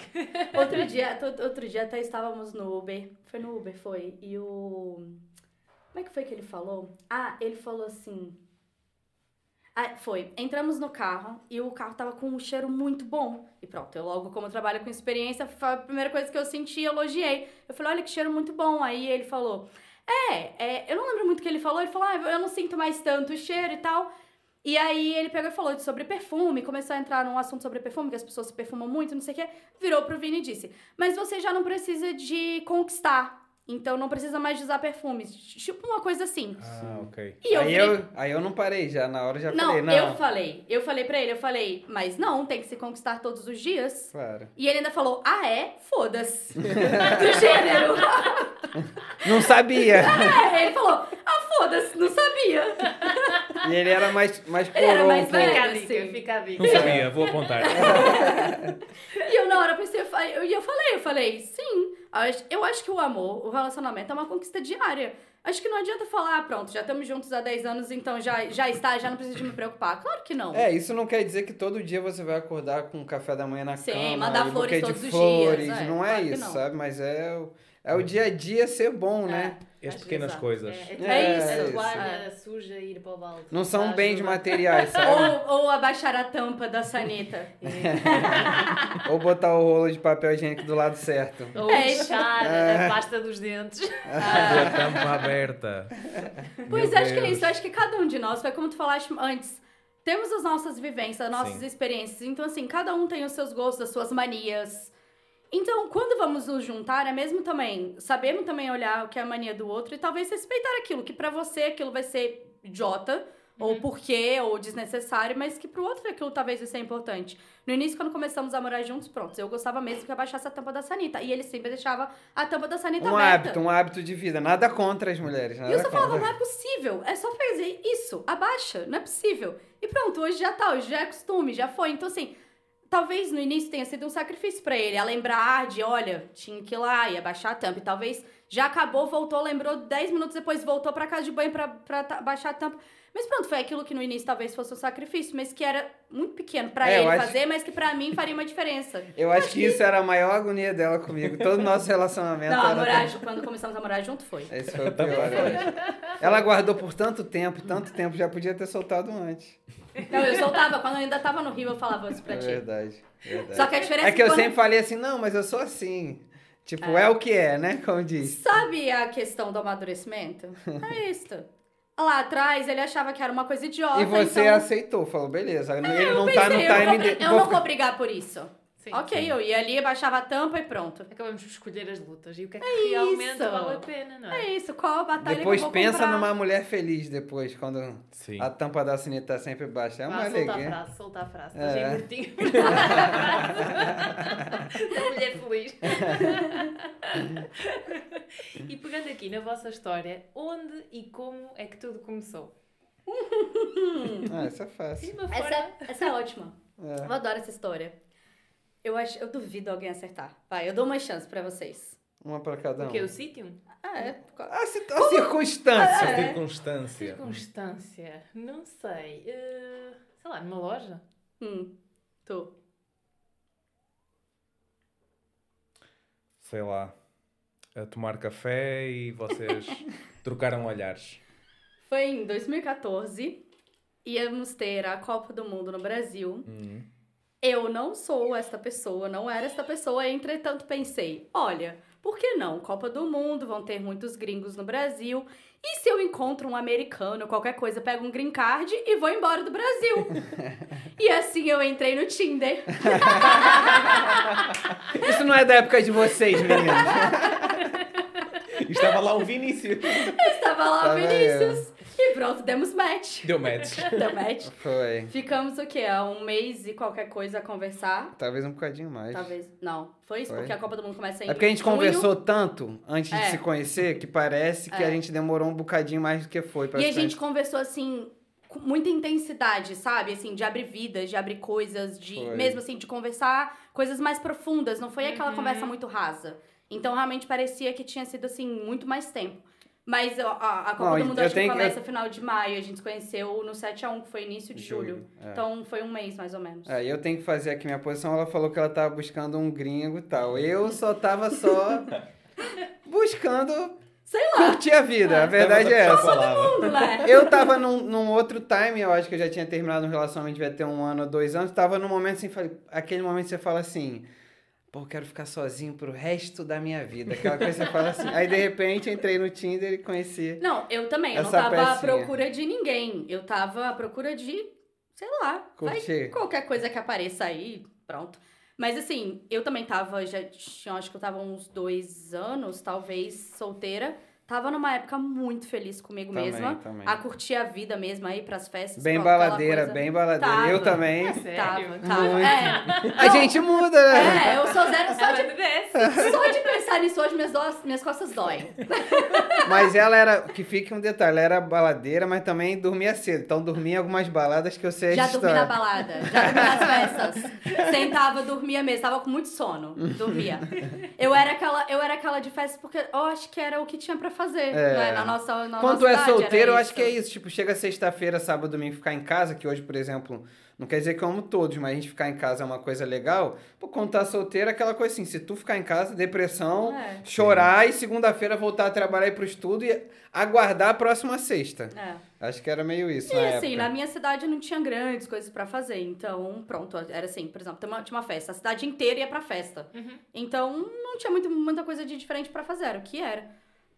É. outro, dia, outro dia até estávamos no Uber. Foi no Uber, foi. E o. Como é que foi que ele falou? Ah, ele falou assim. Ah, foi. Entramos no carro e o carro tava com um cheiro muito bom. E pronto, eu logo, como eu trabalho com experiência, foi a primeira coisa que eu senti, elogiei. Eu falei, olha que cheiro muito bom. Aí ele falou, é, é, eu não lembro muito o que ele falou. Ele falou, ah, eu não sinto mais tanto o cheiro e tal. E aí ele pegou e falou sobre perfume, começou a entrar num assunto sobre perfume, que as pessoas se perfumam muito, não sei o quê. Virou pro Vini e disse, mas você já não precisa de conquistar. Então não precisa mais de usar perfumes. Tipo uma coisa assim. Ah, ok. E eu aí, virei- eu, aí eu não parei já, na hora eu já não, falei, não. eu falei. Eu falei pra ele, eu falei, mas não, tem que se conquistar todos os dias. Claro. E ele ainda falou, ah, é? Foda-se. Do gênero. Não sabia. É, ele falou, ah, foda-se, não sabia. e ele era mais, mais Ele era mais um pouco. Fica velho, a dica. Não sabia, vou apontar. E eu na hora pensei, eu falei- eu- e eu falei, eu falei, sim, eu acho que o amor, o relacionamento é uma conquista diária. Acho que não adianta falar, ah, pronto, já estamos juntos há 10 anos, então já, já está, já não precisa de me preocupar. Claro que não. É, isso não quer dizer que todo dia você vai acordar com um café da manhã na Sim, cama. mandar e flores todos de os flores. dias, é, não é claro que isso, não. sabe? Mas é, o- é o dia a dia ser bom, né? As pequenas há. coisas. É, É é, isso. A toalha suja e ir para o balde. Não são Dá bens materiais, sabe? Ou, ou abaixar a tampa da sanita. Ou botar o rolo de papel higiênico do lado certo. Ou É. lixar É. a pasta dos dentes. A tampa aberta. Pois acho que é isso. Acho que cada um de nós, foi como tu falaste antes, temos as nossas vivências, as nossas Sim. experiências. Então, assim, cada um tem os seus gostos, as suas manias. Então, quando vamos nos juntar, é mesmo também sabemos também olhar o que é a mania do outro e talvez respeitar aquilo que pra você aquilo vai ser idiota, ou porquê, ou desnecessário, mas que pro outro aquilo talvez vai ser importante. No início, quando começamos a morar juntos, pronto, eu gostava mesmo que abaixasse a tampa da sanita. E ele sempre deixava a tampa da sanita Um aberta. hábito, um hábito de vida. Nada contra as mulheres. Nada E eu só falava, não é possível. É só fazer isso. Abaixa. Não é possível. E pronto, hoje já tá. Hoje já é costume, já foi. Então, assim, talvez no início tenha sido um sacrifício pra ele. A lembrar de, olha, tinha que ir lá e abaixar a tampa. E talvez já acabou, voltou, lembrou 10 minutos depois, voltou pra casa de banho ta- baixar a tampa. Mas pronto, foi aquilo que no início talvez fosse um sacrifício, mas que era muito pequeno pra É, eu ele acho- fazer, mas que pra mim faria uma diferença. Eu acho que isso era a maior agonia dela comigo. Todo o nosso relacionamento Não, a era... morar, ju- quando começamos a morar junto, foi. Esse foi o pior. eu acho. Ela guardou por tanto tempo, tanto tempo, já podia ter soltado antes. Não, eu soltava. Quando eu ainda tava no Rio, eu falava isso pra É ti. verdade. verdade. Só que a diferença É que eu quando- sempre falei assim, não, mas eu sou assim. Tipo, é, o que é, né? Como diz. Sabe a questão do amadurecimento? É isso. Lá atrás ele achava que era uma coisa idiota. E você então... aceitou, falou, beleza. ele Eu não tá no pensei, eu, time vou, dele. eu vou não vou brigar por isso. Sim. ok, eu ia ali, baixava a tampa e pronto. Acabamos por escolher as lutas e o que é que realmente isso. vale a pena, não é? É isso, qual a batalha Depois que eu vou pensa comprar? numa mulher feliz depois, quando Sim. a tampa da cineta tá sempre baixa. É uma Vá, solta a alegria. frase, solta a frase. É. Mortinho. Da mulher feliz. e pegando aqui na vossa história, onde e como é que tudo começou? Ah, isso é fácil. De Essa, essa é ótima. É. Eu adoro essa história. Eu, acho, eu duvido alguém acertar. Vai, eu dou uma chance pra vocês. Uma pra cada um. O que? O sítio? Ah, é. A, cir- a circunstância. A circunstância. Circunstância. Não sei. Eh, sei lá, numa loja? Hum, tu. Sei lá. A tomar café e vocês trocaram olhares. Foi em 2014. Íamos ter a Copa do Mundo no Brasil. Hum. Eu não sou esta pessoa, não era esta pessoa, entretanto pensei, olha, por que não? Copa do Mundo, vão ter muitos gringos no Brasil. E se eu encontro um americano, qualquer coisa, pego um green card e vou embora do Brasil? e assim eu entrei no Tinder. Isso não é da época de vocês, meninos. E estava lá o Vinícius. Estava lá o Vinícius. E pronto, demos match. Deu match. Deu match. Foi. Ficamos o quê? Há um mês e qualquer coisa a conversar. Talvez um bocadinho mais. Talvez. Não. Foi isso, Foi? porque a Copa do Mundo começa em. É porque a gente junho. conversou tanto antes de É. se conhecer que parece que É. a gente demorou um bocadinho mais do que foi. pra E a gente conversou assim com muita intensidade, sabe? Assim, de abrir vidas, de abrir coisas, de Foi. mesmo assim, de conversar coisas mais profundas. Não foi aquela Uhum. conversa muito rasa. Então realmente parecia que tinha sido assim muito mais tempo. Mas ó, a, Copa Não, do Mundo acho que tenho que- começa final de maio. A gente se conheceu no 7x1, que foi início de julho. Julho, é. Então foi um mês mais ou menos. É, eu tenho que fazer aqui minha posição. Ela falou que ela tava buscando um gringo e tal. Eu só tava só buscando Sei lá. curtir a vida. A verdade é essa. Mundo, né? Eu tava num, num outro time, eu acho que eu já tinha terminado um relacionamento, devia ter um ano ou dois anos. Tava num momento assim, aquele momento que você fala assim, pô, quero ficar sozinho pro resto da minha vida. Aquela coisa que você fala assim. Aí de repente entrei no Tinder e conheci. Não, eu também. Eu não tava à pecinha. procura de ninguém. Eu tava à procura de, sei lá, Curtir. qualquer coisa que apareça aí, pronto. Mas assim, eu também tava, já tinha, acho que eu tava uns dois anos, talvez, solteira. Tava numa época muito feliz comigo Também, mesma. também. A curtir a vida mesmo, aí pras festas. Bem pronto, baladeira, coisa. bem baladeira. Tava. Eu também. Tava, Sério? tava. Muito. É, A gente muda, né? é, eu sou zero só de, Dessa. só de pensar nisso hoje, minhas, dó- minhas costas doem. Mas ela era, que fique um detalhe, ela era baladeira, mas também dormia cedo. Então dormia em algumas baladas que eu sei a Já dormi na balada, já dormi nas festas. Sentava, dormia mesmo, tava com muito sono, dormia. Eu era aquela, eu era aquela de festa porque eu acho que era o que tinha pra fazer, É. né? Na nossa, na Quando nossa é solteiro, eu acho que é isso. Tipo, chega sexta-feira, sábado, domingo, ficar em casa, que hoje, por exemplo, não quer dizer que eu amo todos, mas a gente ficar em casa é uma coisa legal. Pô, quando tá solteiro, aquela coisa assim, se tu ficar em casa, depressão, É. chorar e segunda-feira voltar a trabalhar e ir pro estudo e aguardar a próxima sexta. É. Acho que era meio isso E na assim, época. na minha cidade não tinha grandes coisas pra fazer. Então, pronto, era assim, por exemplo, tem uma- tinha uma festa, a cidade inteira ia pra festa. Uhum. Então, não tinha muito, muita coisa de diferente pra fazer, era o que era.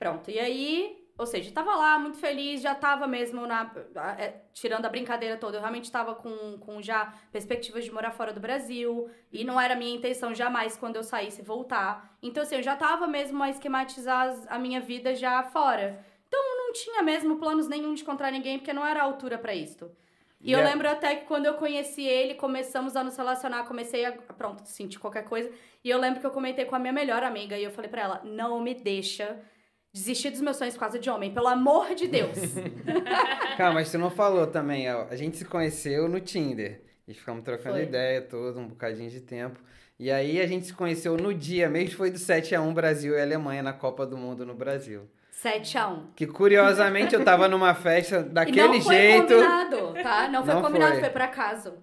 Pronto, e aí, ou seja, tava lá muito feliz, já tava mesmo na. é, tirando a brincadeira toda, eu realmente tava com, com já perspectivas de morar fora do Brasil. E não era minha intenção jamais, quando eu saísse, voltar. Então, assim, eu já tava mesmo a esquematizar a minha vida já fora. Então, eu não tinha mesmo planos nenhum de encontrar ninguém, porque não era a altura pra isto. E eu Yeah. lembro até que quando eu conheci ele, começamos a nos relacionar, comecei a, pronto, sentir qualquer coisa. E eu lembro que eu comentei com a minha melhor amiga e eu falei pra ela: não me deixa desistir dos meus sonhos por causa de homem, pelo amor de Deus. Cara, mas tu não falou também, ó. A gente se conheceu no Tinder. E ficamos trocando Foi. ideia todo, um bocadinho de tempo. E aí a gente se conheceu no dia mesmo, foi do 7x1 Brasil e Alemanha na Copa do Mundo no Brasil. 7 a 1 Que curiosamente eu tava numa festa daquele não foi jeito. combinado, tá? Não foi Não combinado, foi. foi. por acaso.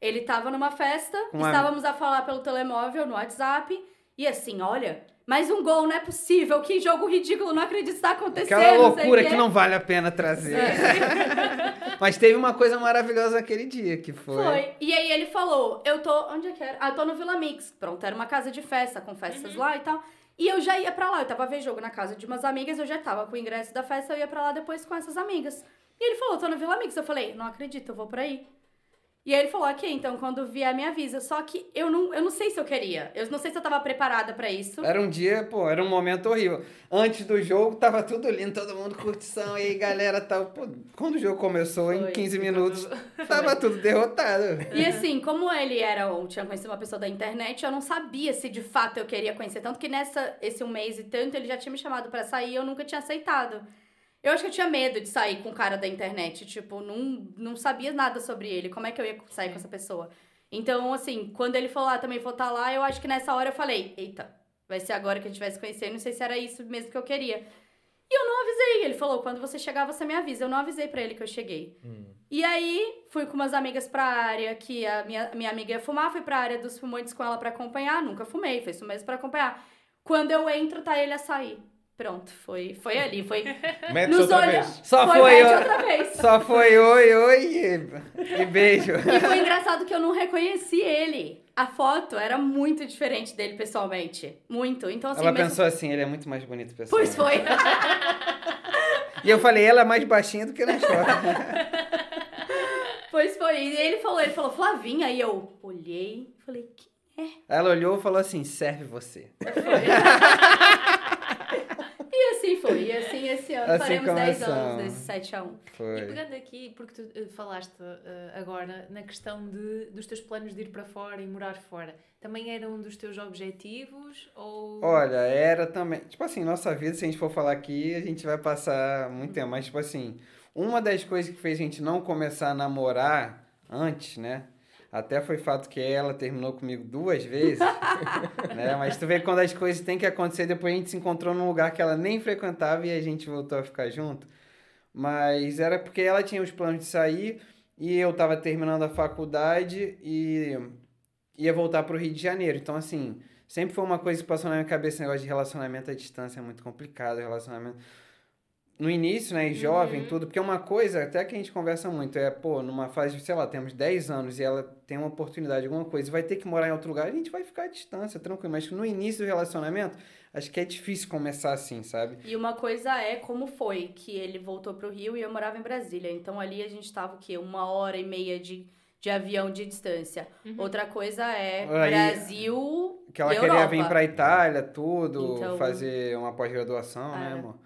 Ele tava numa festa, Com a- estávamos a falar pelo telemóvel, no WhatsApp, e assim, olha, mais um gol, não é possível, que jogo ridículo, não acredito que isso tá acontecendo. Aquela loucura que não vale a pena trazer. É. Mas teve uma coisa maravilhosa naquele dia, que foi. Foi. E aí ele falou, eu tô. Onde é que era? Ah, eu tô no Vila Mix. Pronto, era uma casa de festa, com festas lá e tal. E eu já ia pra lá. Eu tava a ver jogo na casa de umas amigas, eu já tava com o ingresso da festa, eu ia pra lá depois com essas amigas. E ele falou, tô no Vila Mix. Eu falei, não acredito, eu vou pra aí. E aí ele falou, ok, então quando vier me avisa. Só que eu não, eu não sei se eu queria. Eu não sei se eu tava preparada pra isso. Era um dia, pô, era um momento horrível. Antes do jogo, tava tudo lindo, todo mundo curtição, e aí galera tal. Pô, quando o jogo começou, em Foi. 15 minutos, tava tudo derrotado. E assim, como ele era ou tinha conhecido uma pessoa da internet, eu não sabia se de fato eu queria conhecer. Tanto que nessa, esse um mês e tanto, ele já tinha me chamado pra sair e eu nunca tinha aceitado. Eu acho que eu tinha medo de sair com o cara da internet. Tipo, não, não sabia nada sobre ele. Como é que eu ia sair com essa pessoa? Então, assim, quando ele falou, ah, também vou estar lá, eu acho que nessa hora eu falei, eita, vai ser agora que a gente vai se conhecer. Não sei se era isso mesmo que eu queria. E eu não avisei. Ele falou, quando você chegar, você me avisa. Eu não avisei pra ele que eu cheguei. E aí, fui com umas amigas pra área, que a minha, minha amiga ia fumar, fui pra área dos fumantes com ela pra acompanhar, nunca fumei, foi isso mesmo pra acompanhar. Quando eu entro, tá ele a sair. Pronto, foi, foi ali, foi Mete nos outra olhos. vez. Só foi, foi outra vez. Só foi oi, oi e, e beijo. E foi engraçado que eu não reconheci ele. A foto era muito diferente dele pessoalmente. Muito. Então, assim, Ela mesmo... pensou assim, ele é muito mais bonito pessoal. Pois foi. E eu falei, ela é mais baixinha do que na foto. pois foi. E ele falou, ele falou, Flavinha. E eu olhei, falei, que Ela olhou e falou assim, serve você. Assim foi. E assim, esse ano Assim faremos 10 começamos. anos desse 7 a 1 E Foi. pegando aqui, porque tu eh, falaste eh, agora na questão de, dos teus planos de ir para fora e morar fora, também era um dos teus objetivos? Ou... Olha, era também. Tipo assim, nossa vida, se a gente for falar aqui, a gente vai passar muito tempo. Mas, tipo assim, uma das coisas que fez a gente não começar a namorar antes, né? Até foi fato que ela terminou comigo duas vezes, né? Mas tu vê quando as coisas têm que acontecer, depois a gente se encontrou num lugar que ela nem frequentava e a gente voltou a ficar junto. Mas era porque ela tinha os planos de sair e eu tava terminando a faculdade e ia voltar pro Rio de Janeiro. Então, assim, sempre foi uma coisa que passou na minha cabeça, esse negócio de relacionamento à distância é muito complicado, relacionamento... No início, né, e jovem, Uhum. tudo, porque uma coisa, até que a gente conversa muito, é, pô, numa fase de, sei lá, temos 10 anos e ela tem uma oportunidade, alguma coisa, vai ter que morar em outro lugar, a gente vai ficar à distância, tranquilo. Mas no início do relacionamento, acho que é difícil começar assim, sabe? E uma coisa é como foi que ele voltou pro Rio e eu morava em Brasília. Então ali a gente tava o quê? Uma hora e meia de, de avião de distância. Outra coisa é Aí- Brasil. Que ela e queria Europa. vir pra Itália, tudo, Então- fazer uma pós-graduação, né, É. amor?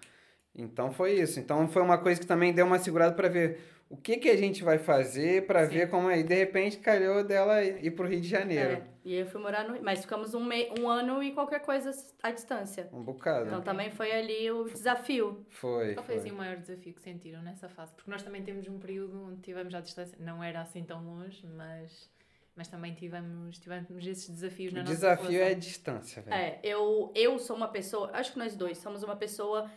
Então foi isso. Então foi uma coisa que também deu uma segurada pra ver o que que a gente vai fazer Sim. ver como é. E de repente calhou dela ir pro Rio de Janeiro. É, e eu fui morar no Rio. Mas ficamos um, me... um ano e qualquer coisa à distância. Um bocado. Então também foi ali o desafio. Foi. Qual foi foi. assim, o maior desafio que sentiram nessa fase? Porque nós também temos um período onde tivemos à distância, não era assim tão longe, mas, mas também tivemos, tivemos esses desafios na O nossa desafio é a distância, velho. É, eu, eu sou uma pessoa. Acho que nós dois somos uma pessoa.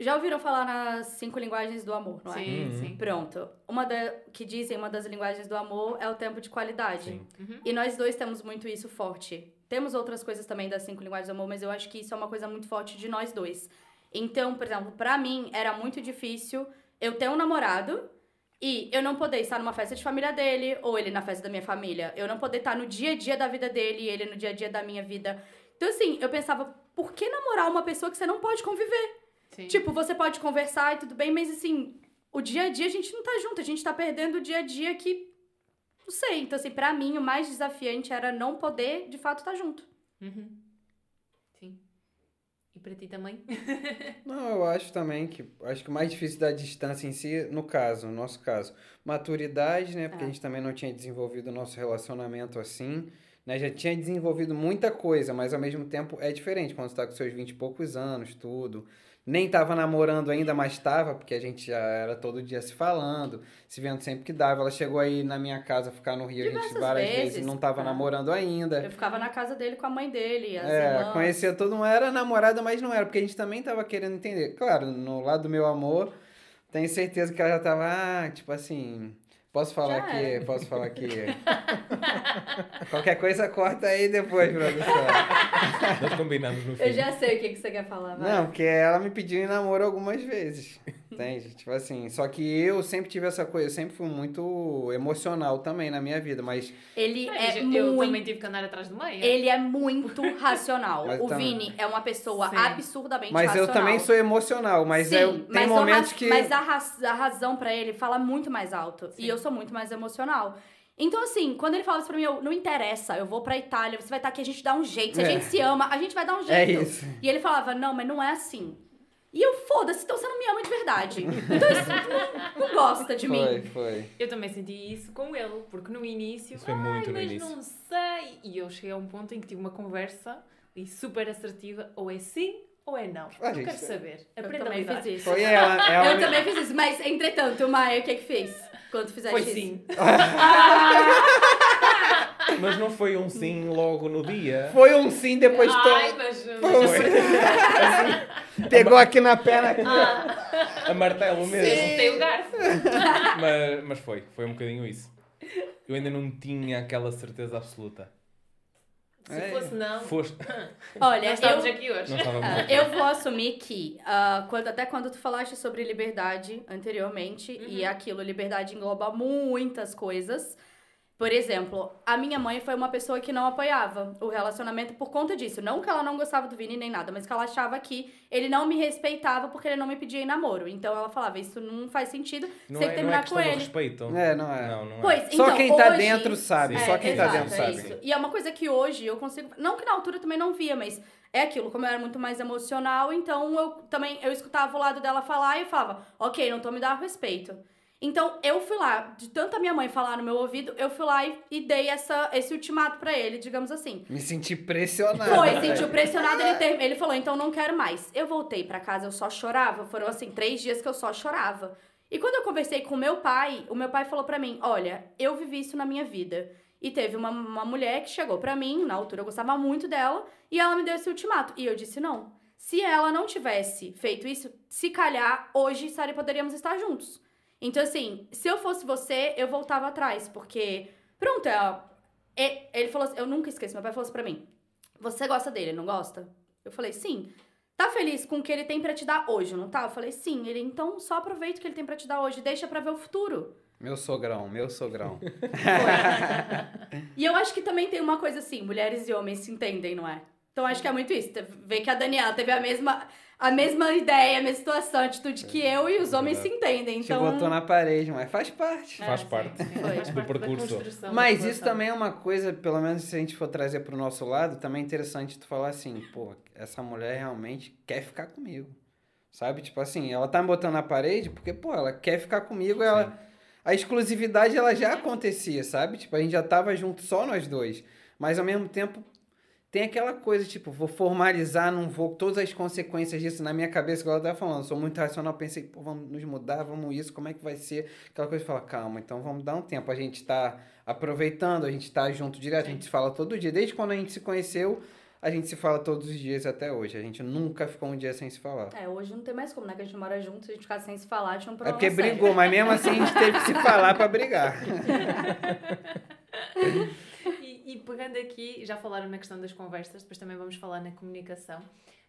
Já ouviram falar nas cinco linguagens do amor, não é? Sim, Uhum. sim. Pronto. Uma da, que dizem uma das linguagens do amor é o tempo de qualidade. Sim. Uhum. E nós dois temos muito isso forte. Temos outras coisas também das cinco linguagens do amor, mas eu acho que isso é uma coisa muito forte de nós dois. Então, por exemplo, pra mim era muito difícil eu ter um namorado e eu não poder estar numa festa de família dele ou ele na festa da minha família. Eu não poder estar no dia a dia da vida dele e ele no dia a dia da minha vida. Então, assim, eu pensava, por que namorar uma pessoa que você não pode conviver? Sim. Tipo, você pode conversar e tudo bem, mas assim, o dia a dia a gente não tá junto, a gente tá perdendo o dia a dia que. Não sei. Então, assim, pra mim, o mais desafiante era não poder, de fato, estar junto. Uhum. Sim. E para ti também? Não, eu acho também que acho que o mais difícil da distância em si, no caso, no nosso caso, maturidade, né? Porque É. a gente também não tinha desenvolvido o nosso relacionamento assim, né? Já tinha desenvolvido muita coisa, mas ao mesmo tempo é diferente quando você tá com seus 20 e poucos anos, tudo. Nem tava namorando ainda, mas tava, porque a gente já era todo dia se falando, se vendo sempre que dava. Ela chegou aí na minha casa ficar no Rio, a gente Diversas várias vezes, vezes não tava tá. namorando ainda. Eu ficava na casa dele com a mãe dele, as É, irmãs. conhecia todo mundo, era namorada, mas não era, porque a gente também tava querendo entender. Claro, no lado do meu amor, tenho certeza que ela já tava, ah, tipo assim, posso falar Já aqui, era. posso falar aqui. Qualquer coisa corta aí depois, produção. Nós combinamos no fim. Eu já sei o que, que você quer falar, vai. Não, porque ela me pediu em namoro algumas vezes. Entende? Tipo assim, só que eu sempre tive essa coisa, eu sempre fui muito emocional também na minha vida, mas Ele Mas é eu, muito... eu também tive que andar atrás do meio. Ele é muito racional. Mas o também- Vini é uma pessoa Sim. absurdamente mas racional. eu também sou emocional, mas Sim, eu, tem mas, o momentos ra- que mas a, raz- a razão pra ele fala muito mais alto. Sim. E eu sou muito mais emocional. Então, assim, quando ele fala isso pra mim, eu, não interessa, eu vou pra Itália, você vai estar aqui, a gente dá um jeito. Se a É. gente se ama, a gente vai dar um é jeito. isso. E ele falava, não, mas não é assim. E eu, foda-se, então você não me ama de verdade. Então isso não, não gosta de Foi, mim. foi. Eu também senti isso com ele, porque no início, Isso foi ai, muito no mas início." não sei. E eu cheguei a um ponto em que tive uma conversa e super assertiva, ou é sim ou é não. Ah, eu quero saber. Eu Aprenda a também lidar. fiz isso. Foi ela, ela Eu também fiz isso. Mas, entretanto, Maia, o que que fez? Quando fizeste Foi isso? sim. Mas não foi um sim logo no dia. Foi um sim depois to- Ai, mas, Foi. mas pegou aqui na perna. Aqui. A martelo mesmo. tem o garfo. Mas, mas foi, foi um bocadinho isso. Eu ainda não tinha aquela certeza absoluta. Se É. fosse não, Foste. Olha, nós eu, estávamos aqui hoje. Não estávamos Ah, aqui. eu vou assumir que, ah, quando, até quando tu falaste sobre liberdade anteriormente, e aquilo, liberdade engloba muitas coisas. Por exemplo, a minha mãe foi uma pessoa que não apoiava o relacionamento por conta disso. Não que ela não gostava do Vini nem nada, mas que ela achava que ele não me respeitava porque ele não me pedia em namoro. Então ela falava, isso não faz sentido, você Não tem é, que não é terminar com ele. respeito. É, não é. Não, não é. Pois, Só então, quem tá hoje- dentro sabe. Sim. Só É, quem tá exato, dentro é sabe. isso. E é uma coisa que hoje eu consigo. Não que na altura também não via, mas é aquilo. Como eu era muito mais emocional, então eu também eu escutava o lado dela falar e eu falava, ok, não tô me dando respeito. Então eu fui lá, de tanta minha mãe falar no meu ouvido, eu fui lá e, e dei essa, esse ultimato pra ele, digamos assim. Me senti pressionado. Foi, sentiu pressionado, ele, ter, ele falou, então não quero mais. Eu voltei pra casa, eu só chorava. Foram, assim, três dias que eu só chorava. E quando eu conversei com o meu pai, o meu pai falou pra mim, olha, eu vivi isso na minha vida. E teve uma, uma mulher que chegou pra mim, na altura eu gostava muito dela, e ela me deu esse ultimato. E eu disse não. Se ela não tivesse feito isso, se calhar, hoje Sara poderíamos estar juntos. Então, assim, se eu fosse você, eu voltava atrás, porque, pronto, é, é- ele falou assim, eu nunca esqueço, meu pai falou assim pra mim, você gosta dele, não gosta? Eu falei, sim. Tá feliz com o que ele tem pra te dar hoje, não tá? Eu falei, sim. Ele, então só aproveita o que ele tem pra te dar hoje, deixa pra ver o futuro. Meu sogrão, meu sogrão. E eu acho que também tem uma coisa assim, mulheres e homens se entendem, não é? Então acho que é muito isso. Vê que a Daniela teve a mesma, a mesma ideia, a mesma situação, a atitude que eu e os homens se entendem. Te Então, botou na parede, mas faz parte. Ah, Faz sim, parte sim, faz do parte percurso. Mas isso também é uma coisa, pelo menos se a gente for trazer pro nosso lado, também é interessante tu falar assim, pô, essa mulher realmente quer ficar comigo. Sabe? Tipo assim, ela tá me botando na parede porque, pô, ela quer ficar comigo, ela a exclusividade ela já acontecia, sabe? Tipo, a gente já tava junto só nós dois. Mas ao mesmo tempo tem aquela coisa, tipo, vou formalizar, não vou todas as consequências disso na minha cabeça, igual ela tava falando, sou muito racional, pensei, pô, vamos nos mudar, vamos isso, como é que vai ser? Aquela coisa de falar, calma, então vamos dar um tempo. A gente tá aproveitando, a gente tá junto direto, a gente se fala todo dia. Desde quando a gente se conheceu, a gente se fala todos os dias até hoje. A gente nunca ficou um dia sem se falar. é, hoje não tem mais como, né? Que a gente mora junto, se a gente ficar sem se falar, tinha um É problema porque sério. brigou, mas mesmo assim a gente teve que se falar pra brigar. E, pegando aqui, já falaram na questão das conversas, depois também vamos falar na comunicação.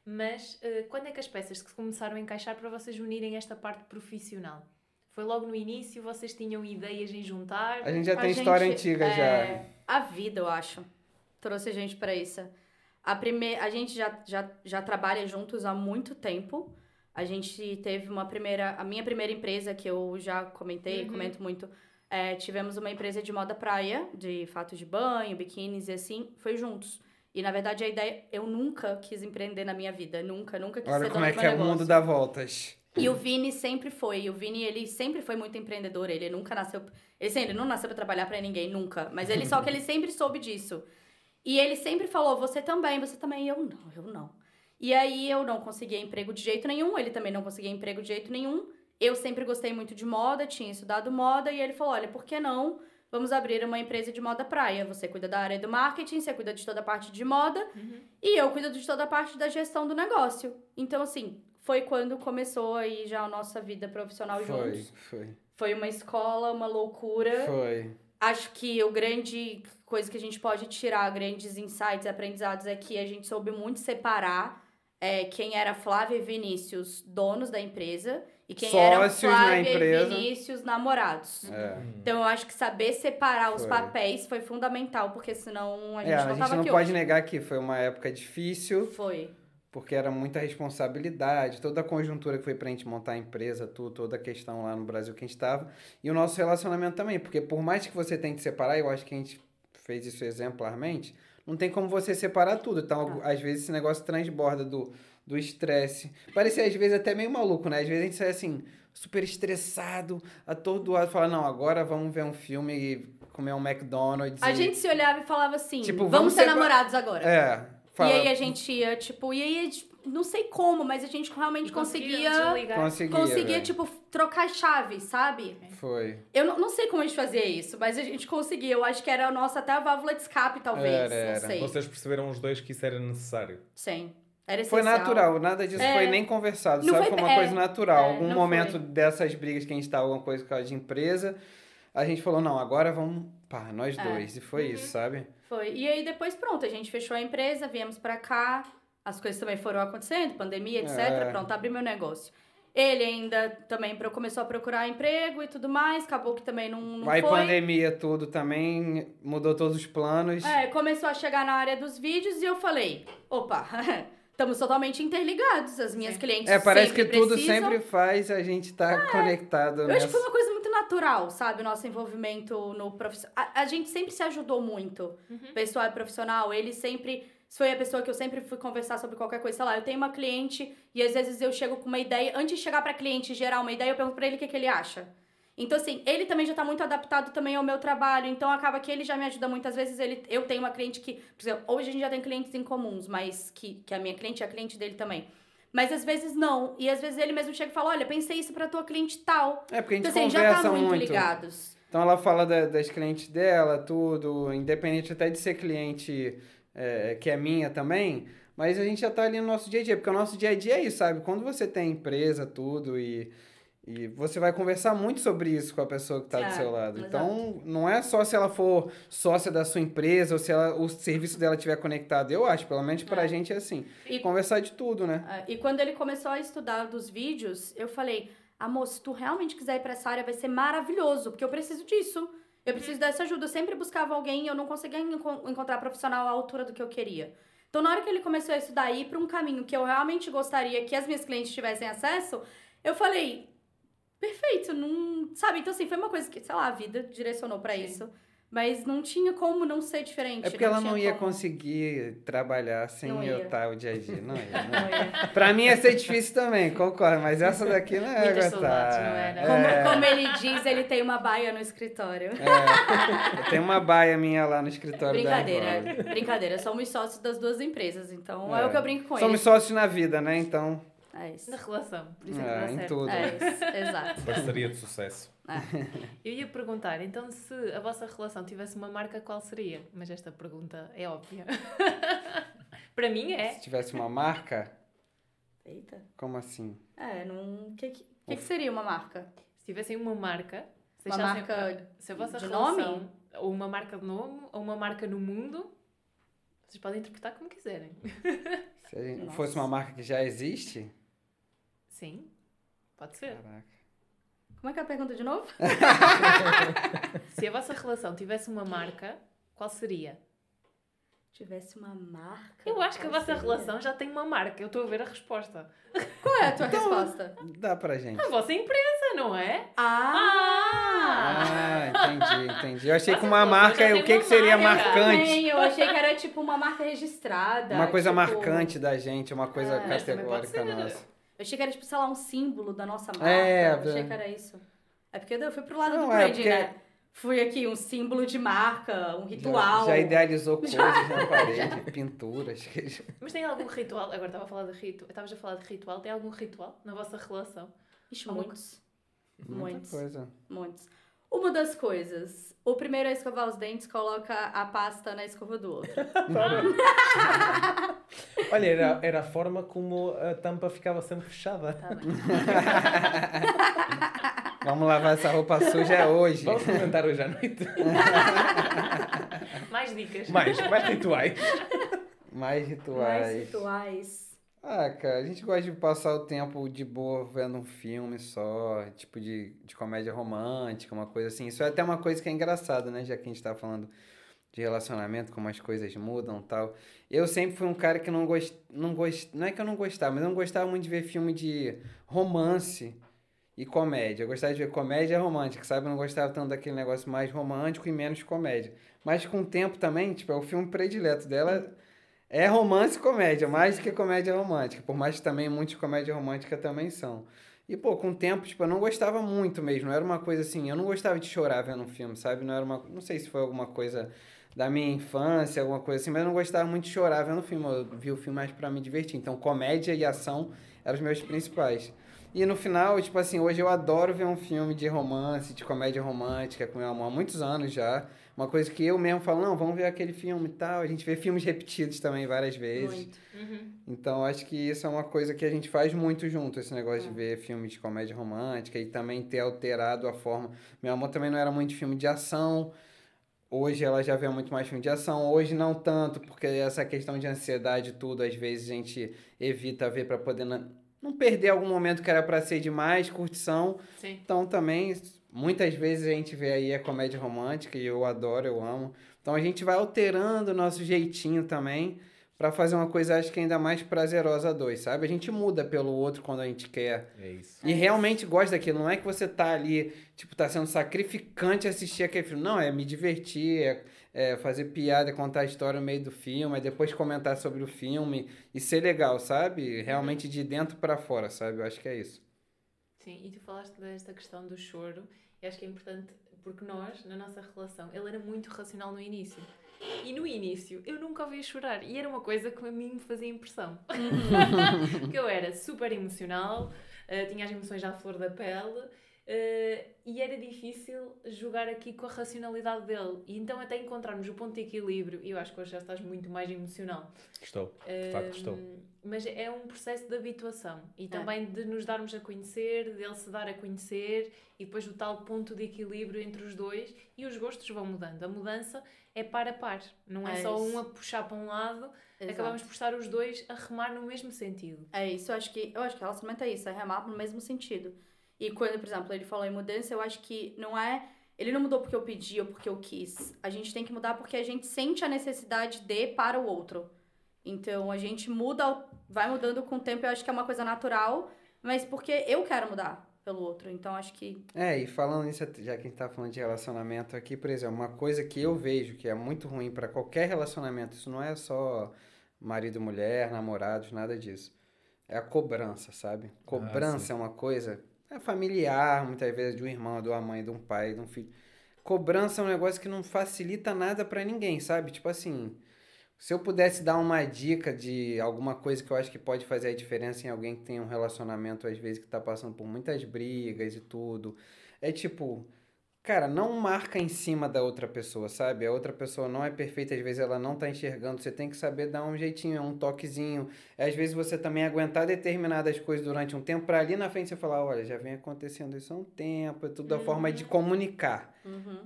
Mas eh, quando é que as peças se começaram a encaixar para vocês unirem esta parte profissional? Foi logo no início? Vocês tinham ideias em juntar? A gente já A tem história gente, antiga já. é, A vida, eu acho, trouxe a gente pra isso. A, prime... a gente já, já, já trabalha juntos há muito tempo. A gente teve uma primeira... A minha primeira empresa, que eu já comentei, Uhum. comento muito, é, tivemos uma empresa de moda praia, de fatos de banho, biquínis e assim, foi juntos. E, na verdade, a ideia... Eu nunca quis empreender na minha vida. Nunca, nunca quis Olha ser como é que é o mundo dá voltas. E o Vini sempre foi. E o Vini, ele sempre foi muito empreendedor. Ele nunca nasceu. Ele, assim, ele não nasceu pra trabalhar pra ninguém, nunca. Mas ele só que ele sempre soube disso. E ele sempre falou: você também, você também. E eu não, eu não. E aí eu não conseguia emprego de jeito nenhum. Ele também não conseguia emprego de jeito nenhum. Eu sempre gostei muito de moda, tinha estudado moda. E ele falou: olha, por que não? Vamos abrir uma empresa de moda praia. Você cuida da área do marketing, você cuida de toda a parte de moda. Uhum. E eu cuido de toda a parte da gestão do negócio. Então, assim, foi quando começou aí já a nossa vida profissional Foi, juntos. foi, Foi uma escola, uma loucura. foi. Acho que o grande coisa que a gente pode tirar, grandes insights, aprendizados, é que a gente soube muito separar é, quem era Flávia e Vinícius, donos da empresa, e quem eram Sócios na Flávia empresa. e Vinícius, namorados. É. Então, eu acho que saber separar os Foi. papéis foi fundamental, porque senão a gente É, não a gente tava não pode hoje. negar que foi uma época difícil, Foi. porque era muita responsabilidade, toda a conjuntura que foi pra gente montar a empresa, tudo, toda a questão lá no Brasil que a gente estava, e o nosso relacionamento também, porque por mais que você tente separar, eu acho que a gente fez isso exemplarmente, não tem como você separar tudo. Então, às vezes, esse negócio transborda do do estresse. Parecia, às vezes, até meio maluco, né? Às vezes a gente sai assim, super estressado, atordoado, fala, não, agora vamos ver um filme e comer um McDonald's. A e... gente se olhava e falava assim, Tipo, vamos, vamos ser separ- namorados agora. É. Fala, E aí a gente ia, tipo, e aí, tipo, não sei como, mas a gente realmente conseguia, conseguia, conseguia, velho. tipo, trocar chave, sabe? Foi. Eu não, não sei como a gente fazia isso, mas a gente conseguia. Eu acho que era a nossa até a válvula de escape, talvez. Era, era. Não sei. Vocês perceberam os dois que isso era necessário. Sim. Era Foi natural, nada disso É. foi nem conversado, Não sabe? foi- Foi uma é, coisa natural. é, Algum momento foi. dessas brigas que a gente tava, alguma coisa por causa de empresa, a gente falou, não, agora vamos, pá, nós É. dois. E foi Uhum. isso, sabe? Foi. E aí depois, pronto, a gente fechou a empresa, viemos pra cá, as coisas também foram acontecendo, pandemia, etc. É. Pronto, abri meu negócio. Ele ainda também começou a procurar emprego e tudo mais, acabou que também não, não Aí foi. pandemia tudo também, mudou todos os planos. É, começou a chegar na área dos vídeos e eu falei, opa, estamos totalmente interligados, as minhas Sim. clientes É, parece que tudo precisam. sempre faz a gente tá conectado Eu acho nessa... que foi uma coisa muito natural, sabe? O nosso envolvimento no profissional. A, gente sempre se ajudou muito. Pessoal e profissional, ele sempre. Foi a pessoa que eu sempre fui conversar sobre qualquer coisa. Sei lá, eu tenho uma cliente e às vezes eu chego com uma ideia. Antes de chegar pra cliente gerar uma ideia, eu pergunto pra ele o que, que ele acha. Então, assim, ele também já tá muito adaptado também ao meu trabalho. Então, acaba que ele já me ajuda muitas vezes. Ele, eu tenho uma cliente que, por exemplo, hoje a gente já tem clientes em comuns, mas que, que a minha cliente é a cliente dele também. Mas às vezes não. E às vezes ele mesmo chega e fala: Olha, pensei isso pra tua cliente tal. É, porque a gente Então, assim, já tá muito, muito. ligados. Então ela fala da- das clientes dela, tudo, independente até de ser cliente é, que é minha também, mas a gente já tá ali no nosso dia a dia, porque o nosso dia a dia é isso, sabe? Quando você tem empresa, tudo, e, e você vai conversar muito sobre isso com a pessoa que tá É, do seu lado. exato. Então, não é só se ela for sócia da sua empresa ou se ela, o serviço dela estiver conectado. Eu acho, pelo menos pra É. gente é assim. E- Conversar de tudo, né? É, E quando ele começou a estudar dos vídeos, eu falei: Amor, se tu realmente quiser ir pra essa área, vai ser maravilhoso, porque eu preciso disso. Eu preciso dessa ajuda. Eu sempre buscava alguém e eu não conseguia enco- encontrar profissional à altura do que eu queria. Então, na hora que ele começou a estudar e ir para um caminho que eu realmente gostaria que as minhas clientes tivessem acesso, eu falei, perfeito, não. Sabe? Então, assim, foi uma coisa que, sei lá, a vida direcionou para isso. Mas não tinha como não ser diferente. É porque ela tinha não ia como. conseguir trabalhar sem Não eu ia. estar o dia a dia. Não ia, Não não ia. ia. Pra mim ia ser difícil também, concordo. Mas essa daqui não é aguentar. saudades, não era? Como, É, como ele diz, ele tem uma baia no escritório. é. Eu tenho uma baia minha lá no escritório da Brincadeira, Ivone. brincadeira. Somos sócios das duas empresas, então é, É. o que eu brinco com Somos ele. sócios na vida, né? Então, É isso. Na relação, por isso é é, em certo. tudo. É isso, exato. Parceria de sucesso. Eu ia perguntar, então, se a vossa relação tivesse uma marca, qual seria? Mas esta pergunta é óbvia. Para mim é. Se tivesse uma marca, Eita. como assim? É, não. O que, que, que, que seria uma marca? Se tivessem uma marca, se Uma marca se a vossa de relação, nome? ou uma marca de nome, ou uma marca no mundo, vocês podem interpretar como quiserem. Se fosse uma marca que já existe? Sim, pode ser. Caraca. Como é que é a pergunta de novo? Se a vossa relação tivesse uma marca, qual seria? Tivesse uma marca. Eu acho que a vossa seria? relação já tem uma marca. Eu estou a ver a resposta. Qual é a tua Então, resposta? Dá pra gente. A vossa empresa, não é? Ah! Ah, entendi, entendi. Eu achei que uma marca, o que, uma que seria marca. marcante? Também, eu achei que era tipo uma marca registrada. Uma coisa tipo- marcante da gente, uma coisa É, pode categórica nossa. Eu achei que era, tipo, sei lá, um símbolo da nossa marca. É, eu achei é. que era isso. É porque eu fui pro lado Não, do é, branding, porque- né? Fui aqui, um símbolo de marca, um Já, ritual. já idealizou coisas na parede, pinturas. Mas tem algum ritual? Agora estava a falar de ritual. Estavas a falar de ritual. Tem algum ritual na vossa relação? Ixi, muitos. Muita Muitos. coisa. Muitos. Uma das coisas. O primeiro a escovar os dentes coloca a pasta na escova do outro. Olha, era, era a forma como a tampa ficava sempre fechada. Tá bem. Vamos lavar essa roupa suja hoje. Vamos comentar hoje à noite. Mais dicas. Mais, mais rituais. Mais rituais. Mais rituais. Ah, cara, a gente gosta de passar o tempo de boa vendo um filme só, tipo de, de comédia romântica, uma coisa assim. Isso é até uma coisa que é engraçada, né? Já que a gente tá falando de relacionamento, como as coisas mudam tal. Eu sempre fui um cara que não gost... não gost... não é que eu não gostava, mas eu não gostava muito de ver filme de romance e comédia. Eu gostava de ver comédia romântica, sabe? Eu não gostava tanto daquele negócio mais romântico e menos comédia. Mas com o tempo também, tipo, é o filme predileto dela é romance e comédia, mais do que comédia romântica. Por mais que também muitos comédia romântica também são. E, pô, com o tempo, tipo, eu não gostava muito mesmo. Não era uma coisa assim, eu não gostava de chorar vendo um filme, sabe? Não era uma. Não sei se foi alguma coisa da minha infância, alguma coisa assim, mas eu não gostava muito de chorar vendo o filme. Eu vi o filme mais pra me divertir. Então, comédia e ação eram os meus principais. E no final, tipo assim, hoje eu adoro ver um filme de romance, de comédia romântica com meu amor há muitos anos já. Uma coisa que eu mesmo falo, não, vamos ver aquele filme e tal. A gente vê filmes repetidos também várias vezes. Uhum. Então, acho que isso é uma coisa que a gente faz muito junto, esse negócio de ver filmes de comédia romântica e também ter alterado a forma. Meu amor também não era muito filme de ação. Hoje ela já vê muito mais filme de ação. Hoje não tanto, porque essa questão de ansiedade e tudo, às vezes a gente evita ver para poder na- não perder algum momento que era para ser demais, curtição. Sim. Então também, muitas vezes a gente vê aí a comédia romântica e eu adoro, eu amo. Então a gente vai alterando o nosso jeitinho também para fazer uma coisa, acho que ainda mais prazerosa a dois, sabe? A gente muda pelo outro quando a gente quer. É isso. E realmente gosta daquilo. Não é que você tá ali, tipo, tá sendo sacrificante assistir aquele filme. Não, é me divertir, é, é fazer piada, é contar a história no meio do filme, é depois comentar sobre o filme e ser legal, sabe? Realmente de dentro para fora, sabe? Eu acho que é isso. Sim, e tu falaste desta questão do choro, e acho que é importante porque nós, na nossa relação, ele era muito racional no início. E no início eu nunca ouvia chorar, e era uma coisa que a mim me fazia impressão. Porque eu era super emocional, eh, tinha as emoções à flor da pele, eh, e era difícil jogar aqui com a racionalidade dele. E então, até encontrarmos o ponto de equilíbrio, e eu acho que hoje já estás muito mais emocional. Estou. De facto, estou. Mas é um processo de habituação e também de nos darmos a conhecer, dele se dar a conhecer e depois o tal ponto de equilíbrio entre os dois e os gostos vão mudando. A mudança é par a par, não é, É só isso. um a puxar para um lado, Exato. acabamos por estar os dois a remar no mesmo sentido. É isso, eu acho que eu acho que relacionamento é isso, é remar no mesmo sentido. E quando, por exemplo, ele falou em mudança, eu acho que não é. Ele não mudou porque eu pedi ou porque eu quis. A gente tem que mudar porque a gente sente a necessidade de para o outro. Então a gente muda, vai mudando com o tempo, eu acho que é uma coisa natural, mas porque eu quero mudar pelo outro. Então acho que. É, e falando nisso, já que a gente tá falando de relacionamento aqui, por exemplo, uma coisa que eu vejo que é muito ruim para qualquer relacionamento, isso não é só marido, mulher, namorados, nada disso. É a cobrança, sabe? Cobrança é uma coisa é familiar, muitas vezes de um irmão, de uma mãe, de um pai, de um filho. Cobrança é um negócio que não facilita nada para ninguém, sabe? Tipo assim, se eu pudesse dar uma dica de alguma coisa que eu acho que pode fazer a diferença em alguém que tem um relacionamento, às vezes, que tá passando por muitas brigas e tudo, é tipo, cara, não marca em cima da outra pessoa, sabe? A outra pessoa não é perfeita, às vezes ela não tá enxergando, você tem que saber dar um jeitinho, um toquezinho. Às vezes você também aguentar determinadas coisas durante um tempo, para ali na frente você falar, olha, já vem acontecendo isso há um tempo, é tudo a forma de comunicar,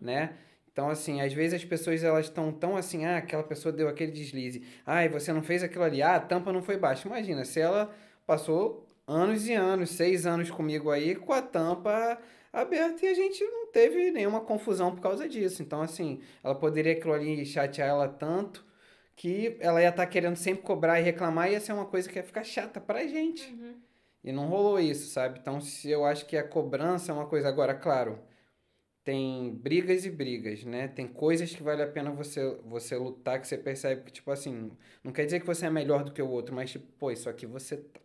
né? Então, assim, às vezes as pessoas elas estão tão assim, ah, aquela pessoa deu aquele deslize, ah, e você não fez aquilo ali, ah, a tampa não foi baixa. Imagina, se ela passou anos e anos, seis anos comigo aí, com a tampa aberta e a gente não teve nenhuma confusão por causa disso. Então, assim, ela poderia aquilo ali chatear ela tanto que ela ia estar querendo sempre cobrar e reclamar e ia ser uma coisa que ia ficar chata pra gente. E não rolou isso, sabe? Então, se eu acho que a cobrança é uma coisa. Agora, claro, tem brigas e brigas, né? Tem coisas que vale a pena você, você lutar, que você percebe que, tipo assim, não quer dizer que você é melhor do que o outro, mas, tipo, pô, isso aqui você tá-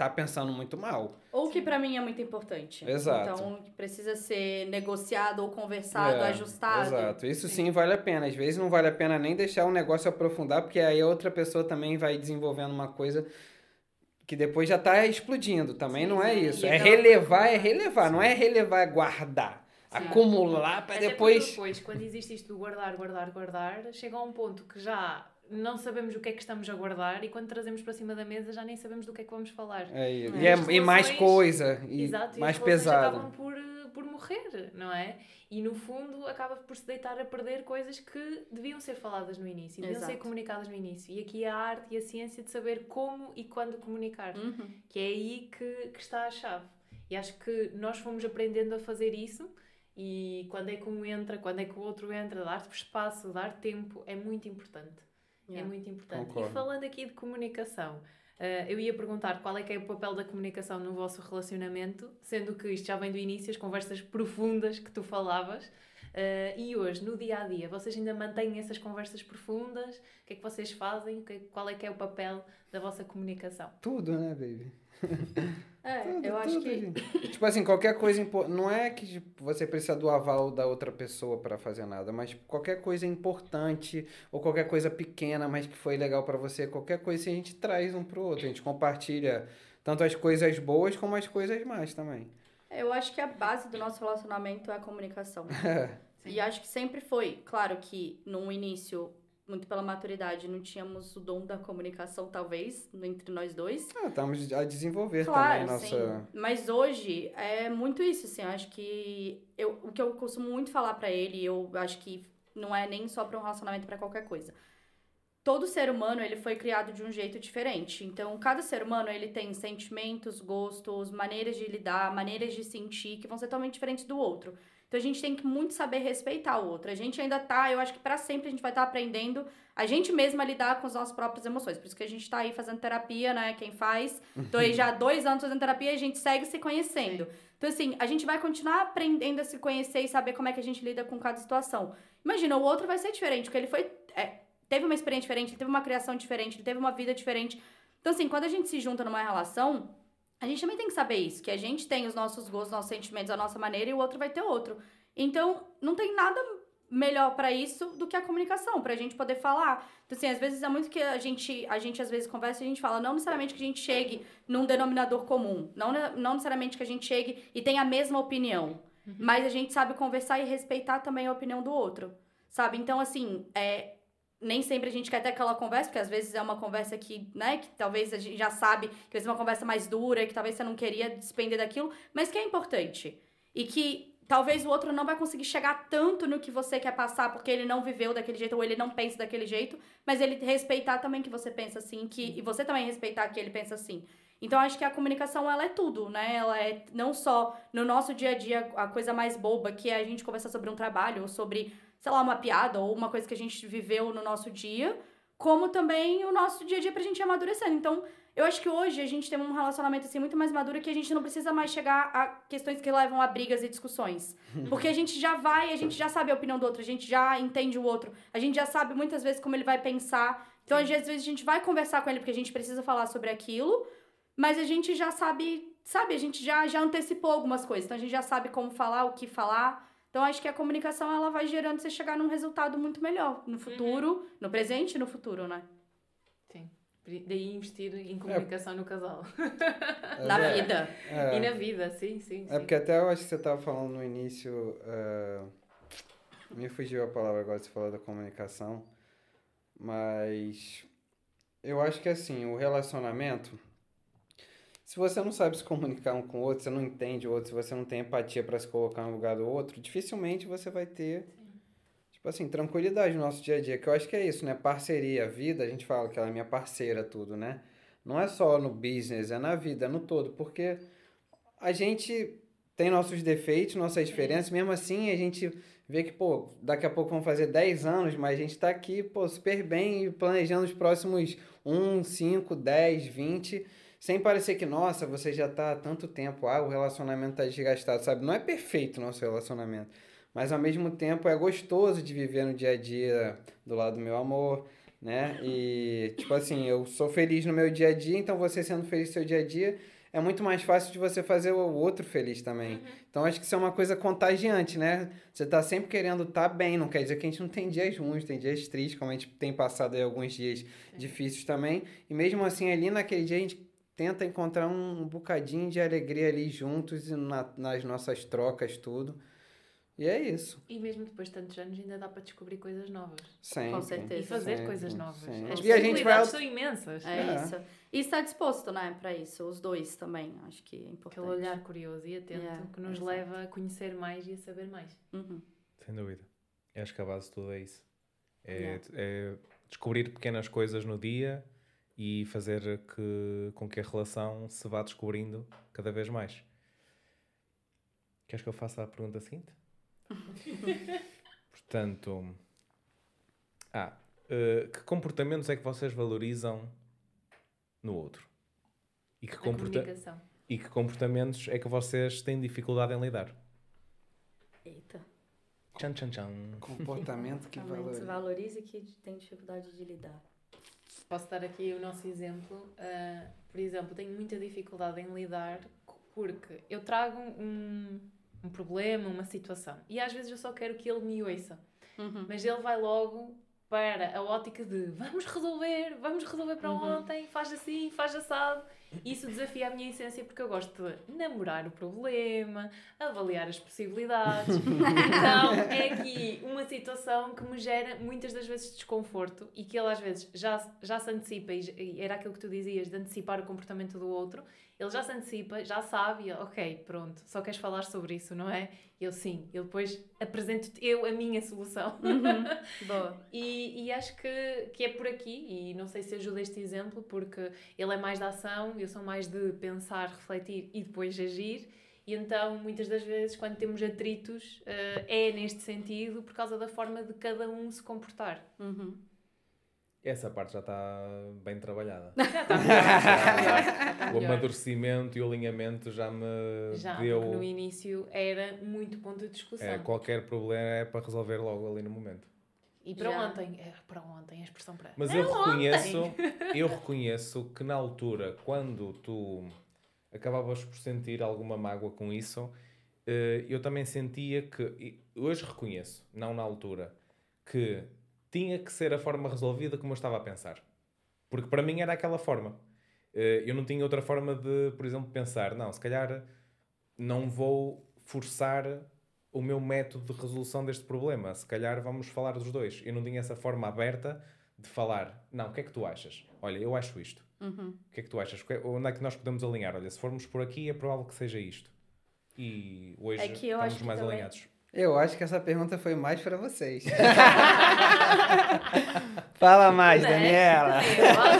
tá pensando muito mal. Ou que pra mim é muito importante. Exato. Então, precisa ser negociado ou conversado, É, ajustado. Exato. Isso sim. vale a pena. Às vezes não vale a pena nem deixar o negócio aprofundar, porque aí a outra pessoa também vai desenvolvendo uma coisa que depois já tá explodindo. Também Sim, não é sim. isso. É aquela- relevar, é relevar. Não é relevar, é guardar. Sim. Acumular para depois. porque depois, quando existe isto do guardar, guardar, guardar, chega a um ponto que já não sabemos o que é que estamos a guardar e quando trazemos para cima da mesa já nem sabemos do que é que vamos falar. É isso. É. E, é- e mais coisa. E Exato, e mais as relações pesado. acabam por, eh, por morrer, não é? E no fundo acaba por se deitar a perder coisas que deviam ser faladas no início, deviam ser Exato. comunicadas no início. E aqui é a arte e a ciência de saber como e quando comunicar, Uhum. que é aí que, que está a chave. E acho que nós fomos aprendendo a fazer isso e quando é que um entra, quando é que o outro entra, dar espaço, dar tempo, é muito importante. É Yeah. muito importante. Concordo. E falando aqui de comunicação, eh, eu ia perguntar qual é que é o papel da comunicação no vosso relacionamento, sendo que isto já vem do início, as conversas profundas que tu falavas. eh, e hoje, no dia a dia, vocês ainda mantêm essas conversas profundas? O que é que vocês fazem? Que- Qual é que é o papel da vossa comunicação? Tudo, né, baby? É, Tudo, eu acho tudo, que. gente. tipo assim, qualquer coisa. impo- Não é que tipo, você precisa do aval da outra pessoa para fazer nada, mas tipo, qualquer coisa importante ou qualquer coisa pequena, mas que foi legal para você, qualquer coisa a gente traz um pro outro. A gente compartilha tanto as coisas boas como as coisas más também. Eu acho que a base do nosso relacionamento é a comunicação. Sim. E acho que sempre foi. Claro que no início, muito pela maturidade, não tínhamos o dom da comunicação, talvez, entre nós dois. Ah, estamos a desenvolver Claro, também nossa. sim. Mas hoje é muito isso, assim. Eu acho que eu, o que eu costumo muito falar pra ele, eu acho que não é nem só pra um relacionamento, pra qualquer coisa. Todo ser humano, ele foi criado de um jeito diferente. Então, cada ser humano, ele tem sentimentos, gostos, maneiras de lidar, maneiras de sentir que vão ser totalmente diferentes do outro. Então, a gente tem que muito saber respeitar o outro. A gente ainda tá, eu acho que pra sempre a gente vai estar aprendendo a gente mesma a lidar com as nossas próprias emoções. Por isso que a gente tá aí fazendo terapia, né? Quem faz. Tô aí já há dois anos fazendo terapia e a gente segue se conhecendo. Então, assim, a gente vai continuar aprendendo a se conhecer e saber como é que a gente lida com cada situação. Imagina, o outro vai ser diferente, porque ele foi. é, teve uma experiência diferente, ele teve uma criação diferente, ele teve uma vida diferente. Então, assim, quando a gente se junta numa relação, a gente também tem que saber isso, que a gente tem os nossos gostos, nossos sentimentos, a nossa maneira e o outro vai ter outro. Então, não tem nada melhor pra isso do que a comunicação, pra gente poder falar. Então, assim, às vezes é muito que a gente, a gente às vezes conversa e a gente fala, não necessariamente que a gente chegue num denominador comum, não, ne- não necessariamente que a gente chegue e tenha a mesma opinião, mas a gente sabe conversar e respeitar também a opinião do outro, sabe? Então, assim, é, nem sempre a gente quer ter aquela conversa, porque às vezes é uma conversa que, né, que talvez a gente já sabe, que vezes é uma conversa mais dura, que talvez você não queria despender daquilo, mas que é importante. E que talvez o outro não vai conseguir chegar tanto no que você quer passar, porque ele não viveu daquele jeito, ou ele não pensa daquele jeito, mas ele respeitar também que você pensa assim, que, e você também respeitar que ele pensa assim. Então, acho que a comunicação, ela é tudo, né? Ela é não só no nosso dia a dia a coisa mais boba, que é a gente conversar sobre um trabalho, ou sobre, sei lá, uma piada, ou uma coisa que a gente viveu no nosso dia, como também o nosso dia a dia pra gente ir amadurecendo. Então, eu acho que hoje a gente tem um relacionamento assim muito mais maduro que a gente não precisa mais chegar a questões que levam a brigas e discussões. Porque a gente já vai, a gente já sabe a opinião do outro, a gente já entende o outro, a gente já sabe muitas vezes como ele vai pensar. Então, às vezes, a gente vai conversar com ele porque a gente precisa falar sobre aquilo, mas a gente já sabe, sabe, a gente já, já antecipou algumas coisas. Então, a gente já sabe como falar, o que falar. Então, acho que a comunicação, ela vai gerando você chegar num resultado muito melhor no futuro, no presente e no futuro, né? Sim. Daí investir em comunicação no casal. Na É, vida. é. E na vida, sim, sim. É sim. porque até eu acho que você estava falando no início. eh, me fugiu a palavra agora, você falou da comunicação. Mas eu acho que assim, o relacionamento. Se você não sabe se comunicar um com o outro, você não entende o outro, se você não tem empatia para se colocar no lugar do outro, dificilmente você vai ter, tipo assim, tranquilidade no nosso dia a dia. Que eu acho que é isso, né? Parceria, vida, a gente fala que ela é minha parceira, tudo, né? Não é só no business, é na vida, é no todo. Porque a gente tem nossos defeitos, nossas diferenças, mesmo assim a gente vê que, pô, daqui a pouco vão fazer 10 anos, mas a gente tá aqui, pô, super bem e planejando os próximos 1, 5, 10, 20, sem parecer que, nossa, você já tá há tanto tempo, ah, o relacionamento tá desgastado, sabe? Não é perfeito o nosso relacionamento, mas ao mesmo tempo é gostoso de viver no dia a dia do lado do meu amor, né? E, tipo assim, eu sou feliz no meu dia a dia, então você sendo feliz no seu dia a dia, é muito mais fácil de você fazer o outro feliz também. Então acho que isso é uma coisa contagiante, né? Você tá sempre querendo estar bem, não quer dizer que a gente não tem dias ruins, tem dias tristes, como a gente tem passado aí alguns dias difíceis também. E mesmo assim, ali naquele dia a gente tenta encontrar um, um bocadinho de alegria ali juntos e na- nas nossas trocas, tudo. E é isso. E mesmo depois de tantos anos ainda dá para descobrir coisas novas. Sempre. Com certeza. E fazer sempre, coisas novas. sempre. As E a gente vai possibilidades são imensas. É, É. isso. E estar disposto, né, pra isso. Os dois também, acho que é importante. Aquele olhar curioso e atento Yeah, que nos exato. leva a conhecer mais e a saber mais. Uhum. Sem dúvida. Eu acho que a base de tudo é isso. É, Yeah. é descobrir pequenas coisas no dia e fazer que, com que a relação se vá descobrindo cada vez mais. Queres que eu faça a pergunta seguinte? Portanto, ah, eh, que comportamentos é que vocês valorizam no outro? E que, comporta e que comportamentos é que vocês têm dificuldade em lidar? Eita. Tchan, tchan, tchan. Comportamento que valoriza. valoriza e que tem dificuldade de lidar. Posso dar aqui o nosso exemplo. Ah, por exemplo, tenho muita dificuldade em lidar porque eu trago um, um problema, uma situação e às vezes eu só quero que ele me ouça. Uhum. Mas ele vai logo para a ótica de vamos resolver, vamos resolver para Uhum. ontem, faz assim, faz assado. Isso desafia a minha essência porque eu gosto de namorar o problema, avaliar as possibilidades. então é aqui uma situação que me gera muitas das vezes desconforto e que ele às vezes já, já se antecipa, e era aquilo que tu dizias, de antecipar o comportamento do outro. Ele já se antecipa, já sabe, e, ok, pronto, só queres falar sobre isso, não é? Eu sim, eu depois apresento-te eu a minha solução. Boa. E, e acho que, que é por aqui, e não sei se ajuda este exemplo, porque ele é mais da ação, eu sou mais de pensar, refletir e depois agir. E então, muitas das vezes, quando temos atritos, eh, é neste sentido, por causa da forma de cada um se comportar. Uhum. Essa parte já está bem trabalhada. Já está melhor, O amadurecimento e o alinhamento já me Já, deu. no início era muito ponto de discussão. É, qualquer problema é para resolver logo ali no momento. E para Já. ontem, é, para ontem, a expressão para. Mas É eu ontem. reconheço, eu reconheço que na altura, quando tu acabavas por sentir alguma mágoa com isso, eh, eu também sentia que, hoje reconheço, não na altura, que tinha que ser a forma resolvida como eu estava a pensar. Porque para mim era aquela forma. Eh, Eu não tinha outra forma de, por exemplo, pensar, não, se calhar não vou forçar o meu método de resolução deste problema. Se calhar vamos falar dos dois. Eu não tinha essa forma aberta de falar, não, o que é que tu achas? Olha, eu acho isto. Uhum. O que é que tu achas? Onde é que nós podemos alinhar? Olha, se formos por aqui é provável que seja isto. E hoje É estamos mais alinhados. Eu acho que essa pergunta foi mais pra vocês. Fala mais, Né? Daniela. Eu é para.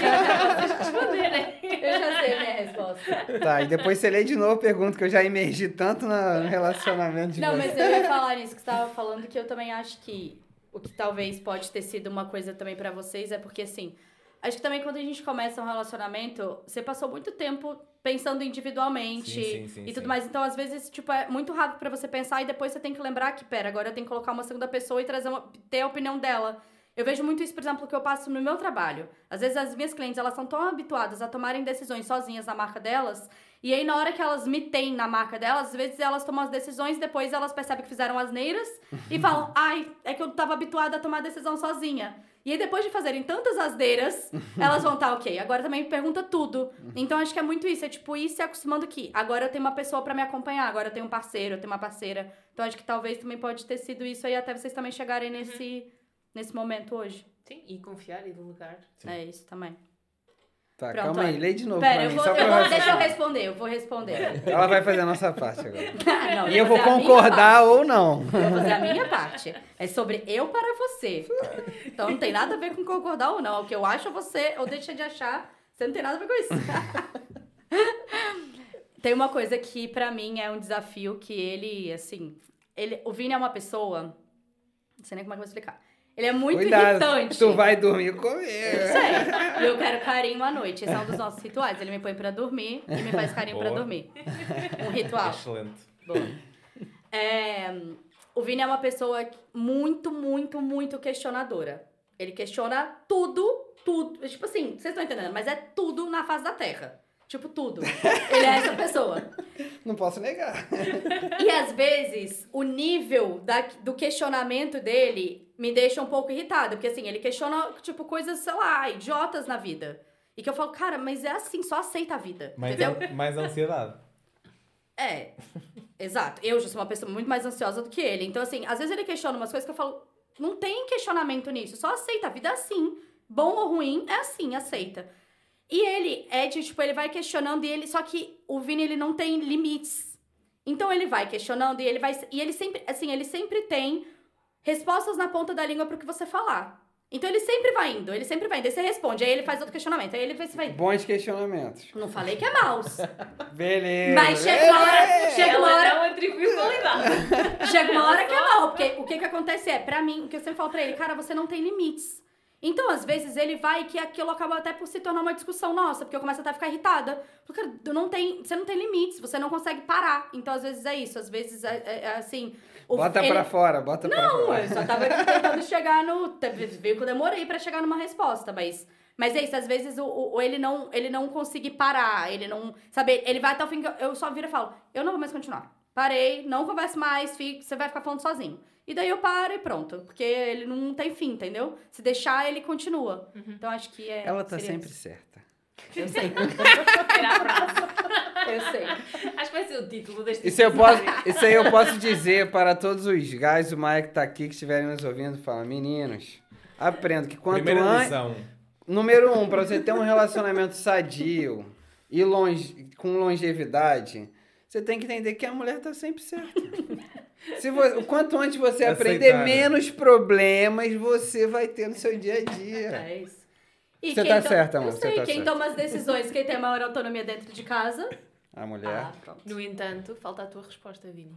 Eu já sei a minha resposta. Tá, e depois você lê de novo a pergunta, que eu já emergi tanto na- no relacionamento de Não, vocês. mas eu ia falar nisso que você estava falando, que eu também acho que o que talvez pode ter sido uma coisa também pra vocês é porque, assim, acho que também quando a gente começa um relacionamento, você passou muito tempo pensando individualmente Sim, sim, sim, e tudo mais. Então, às vezes, tipo, é muito rápido pra você pensar e depois você tem que lembrar que, pera, agora eu tenho que colocar uma segunda pessoa e trazer uma, ter a opinião dela. Eu vejo muito isso, por exemplo, que eu passo no meu trabalho. Às vezes as minhas clientes, elas são tão habituadas a tomarem decisões sozinhas na marca delas, e aí na hora que elas me têm na marca delas, às vezes elas tomam as decisões, depois elas percebem que fizeram asneiras e falam: "Ai, é que eu tava habituada a tomar decisão sozinha". E aí depois de fazerem tantas asneiras, elas vão estar, OK, agora também me pergunta tudo. Então acho que é muito isso, é tipo ir se acostumando que agora eu tenho uma pessoa pra me acompanhar, agora eu tenho um parceiro, eu tenho uma parceira. Então acho que talvez também pode ter sido isso aí até vocês também chegarem nesse nesse momento hoje. Sim, e confiar e delegar. Sim. É isso também. Tá, Pronto, calma aí, lê de novo Pera, eu vou, eu vou- deixa eu responder, eu vou responder. Ela vai fazer a nossa parte agora. não, E eu vou concordar ou não. Eu vou fazer a minha parte. É sobre eu para você. Então não tem nada a ver com concordar ou não. O que eu acho você ou deixa de achar, você não tem nada a ver com isso. tem uma coisa que pra mim é um desafio que ele, assim, ele, o Vini é uma pessoa, não sei nem como é que eu vou explicar. Ele é muito Cuidado, irritante. tu vai dormir comigo. sei. E eu quero carinho à noite. Esse é um dos nossos rituais. Ele me põe pra dormir e me faz carinho pra Boa. dormir. Um ritual. Excelente. É, o Vini é uma pessoa muito, muito, muito questionadora. Ele questiona tudo, tudo. Tipo assim, vocês estão entendendo, mas é tudo na face da Terra. Tipo, tudo. Ele é essa pessoa. Não posso negar. E às vezes, o nível da- do questionamento dele me deixa um pouco irritada. Porque assim, ele questiona, tipo, coisas, sei lá, idiotas na vida. E que eu falo, cara, mas é assim, só aceita a vida. Mais, entendeu? mais ansiedade. É, exato. Eu já sou uma pessoa muito mais ansiosa do que ele. Então, assim, às vezes ele questiona umas coisas que eu falo, não tem questionamento nisso, só aceita. A vida é assim. Bom ou ruim, é assim, aceita. E ele é de, tipo, ele vai questionando e ele. Só que o Vini, ele não tem limites. Então ele vai questionando e ele vai. E ele sempre, assim, ele sempre tem respostas na ponta da língua pro que você falar. Então ele sempre vai indo, ele sempre vai indo. Aí você responde, aí ele faz outro questionamento. Aí ele vai. Bons questionamentos. não falei que é mouse. Beleza. Mas chega uma hora. Chega uma hora. não. Chega uma hora que é mal, porque o que que acontece é, pra mim, o que eu sempre falo pra ele, cara, você não tem limites. Então, às vezes, ele vai que aquilo acaba até por se tornar uma discussão nossa, porque eu começo até a ficar irritada. Porque, não tem, você não tem limites, você não consegue parar. Então, às vezes, é isso. Às vezes, é, é- é assim... Bota ele- pra fora, bota pra Não, fora. eu só tava tentando chegar no... Viu que eu demorei pra chegar numa resposta, mas... Mas é isso, às vezes o, o- ele não ele não conseguir parar, ele não. Sabe, ele vai até o fim que eu, eu só viro e falo, eu não vou mais continuar. Parei, não converso mais, fico, você vai ficar falando sozinho. E daí eu paro e pronto. Porque ele não tem fim, entendeu? Se deixar, ele continua. Então acho que é. Ela tá sempre isso. certa. Eu sei, eu sei. Acho que vai ser o título deste Isso, eu posso, isso aí eu posso dizer para todos os guys, o Mike que tá aqui, que estiverem nos ouvindo, fala, meninos, aprendo que quanto Primeira antes... lição. Número um, pra você ter um relacionamento sadio e longe, com longevidade, você tem que entender que a mulher tá sempre certa. Se você, o quanto antes você aprender, Aceitar. menos problemas você vai ter no seu dia a dia. É isso. E Você quem tá to- certa, Eu amor, você sei, tá quem certa. toma as decisões, quem tem a maior autonomia dentro de casa. A mulher. Ah. No entanto, falta a tua resposta, Vini.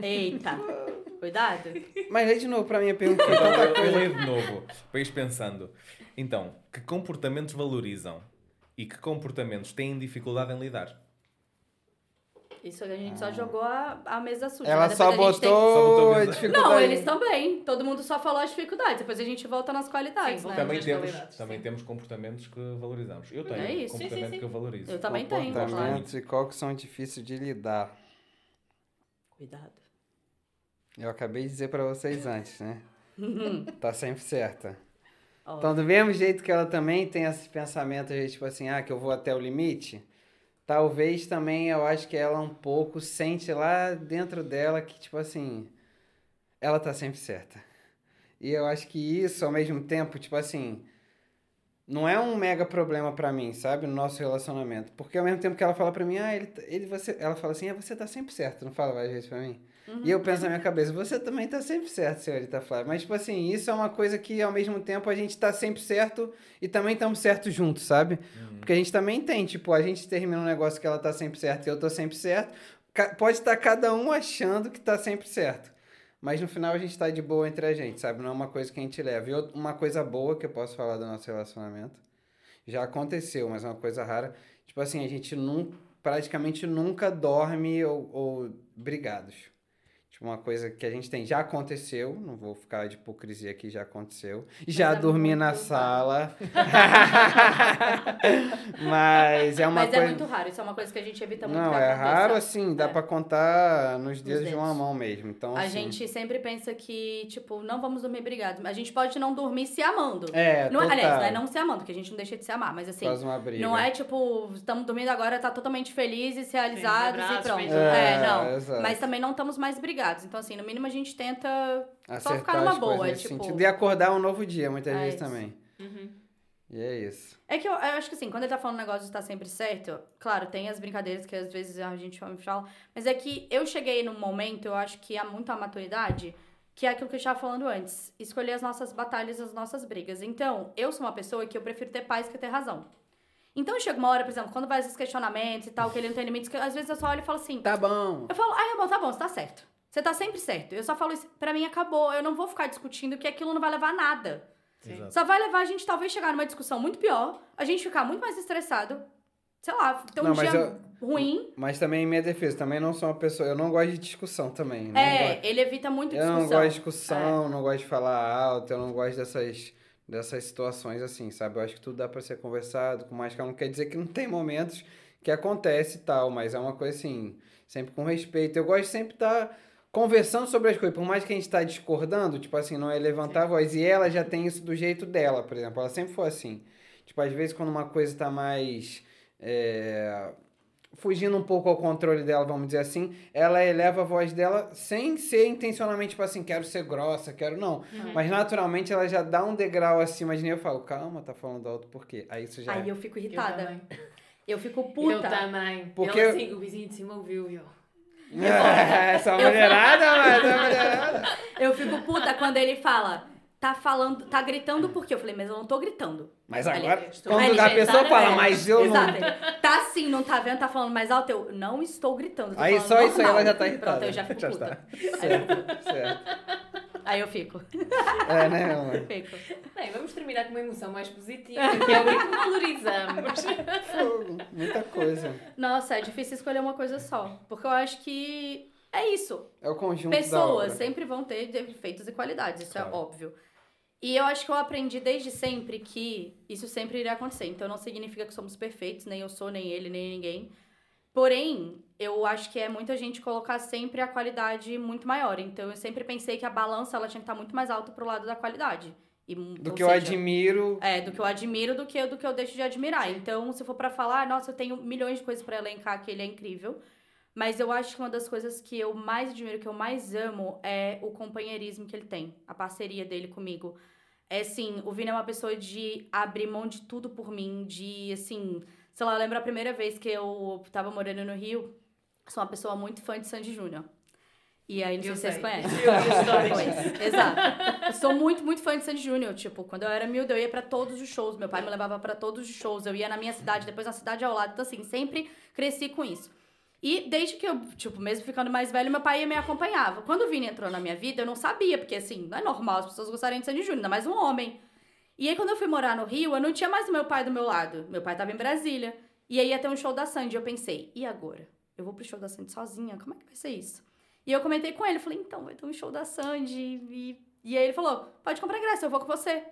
Eita. Cuidado. Mas lê de novo pra minha pergunta, tanta Eu leio de novo, para ir pensando. Então, que comportamentos valorizam e que comportamentos têm dificuldade em lidar? Isso a gente só jogou a, a mesa suja. Ela né? só Depois a gente tem- Só botou mesa- dificuldade. Não, eles também. Todo mundo só falou as dificuldades. Depois a gente volta nas qualidades, Sim, né? Também temos, qualidades, também sim. temos comportamentos que valorizamos. Eu tenho É isso. Sim, sim, comportamento sim. que eu valorizo. Eu também tenho, Comportamentos e qual que são difíceis de lidar. Cuidado. Eu acabei de dizer pra vocês antes, né? tá sempre certa. Então, do mesmo jeito que ela também tem esse pensamento, de, tipo assim, ah, que eu vou até o limite, talvez também eu acho que ela um pouco sente lá dentro dela que, tipo assim, ela tá sempre certa. E eu acho que isso, ao mesmo tempo, tipo assim, não é um mega problema pra mim, sabe, no nosso relacionamento. Porque ao mesmo tempo que ela fala pra mim, ah, ele, ele você, ela fala assim, ah, você tá sempre certo, não fala várias vezes pra mim? E eu penso na minha cabeça, você também tá sempre certo, senhorita Flávia. Mas, tipo assim, isso é uma coisa que, ao mesmo tempo, a gente tá sempre certo e também estamos certos juntos, sabe? Porque a gente também tem, tipo, a gente termina um negócio que ela tá sempre certa e eu tô sempre certo. Pode estar cada um achando que tá sempre certo. mas no final a gente tá de boa entre a gente, sabe? Não é uma coisa que a gente leva. E uma coisa boa que eu posso falar do nosso relacionamento, já aconteceu, mas é uma coisa rara. Tipo assim, a gente nun, praticamente nunca dorme ou, ou brigados. Tipo, uma coisa que a gente tem, já aconteceu, não vou ficar de hipocrisia aqui, já aconteceu. Já é dormi na sala. mas é uma Mas coisa. é muito raro, isso é uma coisa que a gente evita muito Não, é aconteça. raro assim, dá É. pra contar nos dedos de uma dedos. mão mesmo. Então, A assim, gente sempre pensa que, tipo, não vamos dormir brigados. A gente pode não dormir se amando. É, não, total. aliás, não é não se amando, porque a gente não deixa de se amar, mas assim, Faz uma briga. não é tipo, estamos dormindo agora, tá totalmente felizes, realizados abraço, e pronto. É, É, não. exato. Mas também não estamos mais brigados. Então, assim, no mínimo a gente tenta só Acertar ficar numa boa, tipo. sentido. E acordar um novo dia, muitas É vezes isso. também. Uhum. E é isso. É que eu, eu acho que assim, quando ele tá falando negócio de estar sempre certo, claro, tem as brincadeiras que às vezes a gente fala, mas é que eu cheguei num momento, eu acho que há muita maturidade, que é aquilo que eu estava falando antes, escolher as nossas batalhas, as nossas brigas. Então, eu sou uma pessoa que eu prefiro ter paz que ter razão. Então chega uma hora, por exemplo, quando vai esses questionamentos e tal, que ele não tem limites, que às vezes eu só olho e falo assim, Tá bom. eu falo, ai, amor, tá bom, você tá certo. Você tá sempre certo. Eu só falo isso, pra mim acabou, eu não vou ficar discutindo, porque aquilo não vai levar a nada. Sim. Só vai levar a gente talvez chegar numa discussão muito pior, a gente ficar muito mais estressado, sei lá, ter um Não, dia eu- ruim. Mas também em minha defesa, também não sou uma pessoa. Eu não gosto de discussão também. não É, gosto- ele evita muito Eu discussão. não gosto de discussão, não gosto de falar alto, eu não gosto dessas, dessas situações assim, sabe? Eu acho que tudo dá pra ser conversado com mais calma. Não quer dizer que não tem momentos que acontece e tal, mas é uma coisa assim, sempre com respeito. Eu gosto de sempre estar conversando sobre as coisas, por mais que a gente tá discordando, tipo assim, não é levantar a voz. E ela já tem isso do jeito dela, por exemplo. Ela sempre foi assim. Tipo, às vezes quando uma coisa tá mais. é, fugindo um pouco ao controle dela, vamos dizer assim, ela eleva a voz dela sem ser intencionalmente, tipo assim, quero ser grossa, quero não. Uhum. Mas naturalmente ela já dá um degrau acima de mim. Eu falo, calma, tá falando alto por quê? Aí isso já. Aí eu fico Eu irritada. também. Eu, fico Eu puta. também. Porque- assim, o vizinho de cima ouviu e eu. Essa mulherada, mas essa mulherada. Eu fico puta quando ele fala, tá falando, tá gritando por quê? Eu falei, mas eu não tô gritando. Mas agora, quando a já pessoa fala, mas eu Exato. não. Tá assim, não tá vendo, tá falando mais alto, eu não estou gritando. tô Aí só isso aí ela já tá irritada. Pronto, eu já fico puta. tá. Certo, certo. Aí eu fico. É, né, amor? fico. Bem, vamos terminar com uma emoção mais positiva, que é o que valorizamos. Fogo, Muita coisa. Nossa, é difícil escolher uma coisa só. Porque eu acho que é isso. É o conjunto da Pessoas obra. sempre vão ter defeitos e qualidades, isso Claro. é óbvio. E eu acho que eu aprendi desde sempre que isso sempre iria acontecer. Então não significa que somos perfeitos, nem eu sou, nem ele, nem ninguém. Porém, eu acho que é muita gente colocar sempre a qualidade muito maior. Então eu sempre pensei que a balança ela tinha que estar muito mais alta pro lado da qualidade. E, Do que eu seja, admiro. É, do que eu admiro do que, do que eu deixo de admirar. Então, se for pra falar, nossa, eu tenho milhões de coisas pra elencar que ele é incrível. Mas eu acho que uma das coisas que eu mais admiro, que eu mais amo, é o companheirismo que ele tem. A parceria dele comigo. É assim, o Vini é uma pessoa de abrir mão de tudo por mim, de assim. Sei lá, eu lembro a primeira vez que eu tava morando no Rio, sou uma pessoa muito fã de Sandy Júnior. E aí, não sei se vocês conhecem. Eu. Pois, exato. Eu sou muito, muito fã de Sandy Júnior. Tipo, quando eu era miúda, eu ia pra todos os shows. Meu pai me levava pra todos os shows. Eu ia na minha cidade, depois na cidade ao lado. Então, assim, sempre cresci com isso. E desde que eu, tipo, mesmo ficando mais velho, meu pai me acompanhava. Quando o Vini entrou na minha vida, eu não sabia, porque, assim, não é normal as pessoas gostarem de Sandy Júnior, ainda mais um homem. E aí, quando eu fui morar no Rio, eu não tinha mais o meu pai do meu lado. Meu pai tava em Brasília. E aí ia ter um show da Sandy. Eu pensei, e agora? Eu vou pro show da Sandy sozinha? Como é que vai ser isso? E eu comentei com ele, falei, então, vai ter um show da Sandy. E, e aí ele falou, pode comprar ingresso, eu vou com você.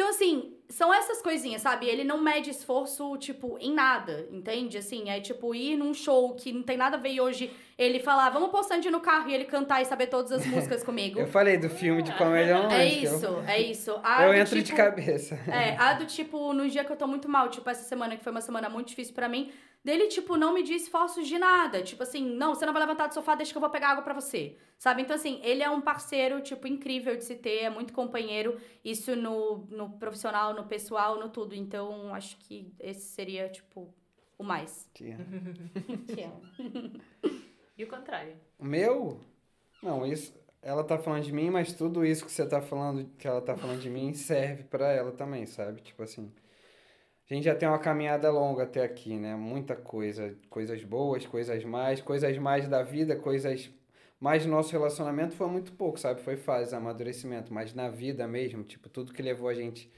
Então, assim, são essas coisinhas, sabe? Ele não mede esforço, tipo, em nada, entende? Assim, é tipo ir num show que não tem nada a ver e hoje ele falar, vamos pôr Sandy no carro e ele cantar e saber todas as músicas comigo. Eu falei do filme de comédia É romântica. eu- isso, é isso. A Eu entro de tipo- cabeça. é, a do tipo, no dia que eu tô muito mal, tipo, essa semana que foi uma semana muito difícil pra mim, dele, tipo, não me diz esforços de nada. Tipo assim, não, você não vai levantar do sofá, deixa que eu vou pegar água pra você. Sabe? Então, assim, ele é um parceiro, tipo, incrível de se ter, é muito companheiro. Isso no, no profissional, no pessoal, no tudo. Então, acho que esse seria, tipo, o mais. Tia. Que é. E o contrário. O meu? Não, isso. Ela tá falando de mim, mas tudo isso que você tá falando, que ela tá falando de mim, serve pra ela também, sabe? Tipo assim. A gente já tem uma caminhada longa até aqui, né? Muita coisa. Coisas boas, coisas mais, coisas mais da vida, coisas Mas no nosso relacionamento foi muito pouco, sabe? Foi fase, amadurecimento. Mas na vida mesmo, tipo, tudo que levou a gente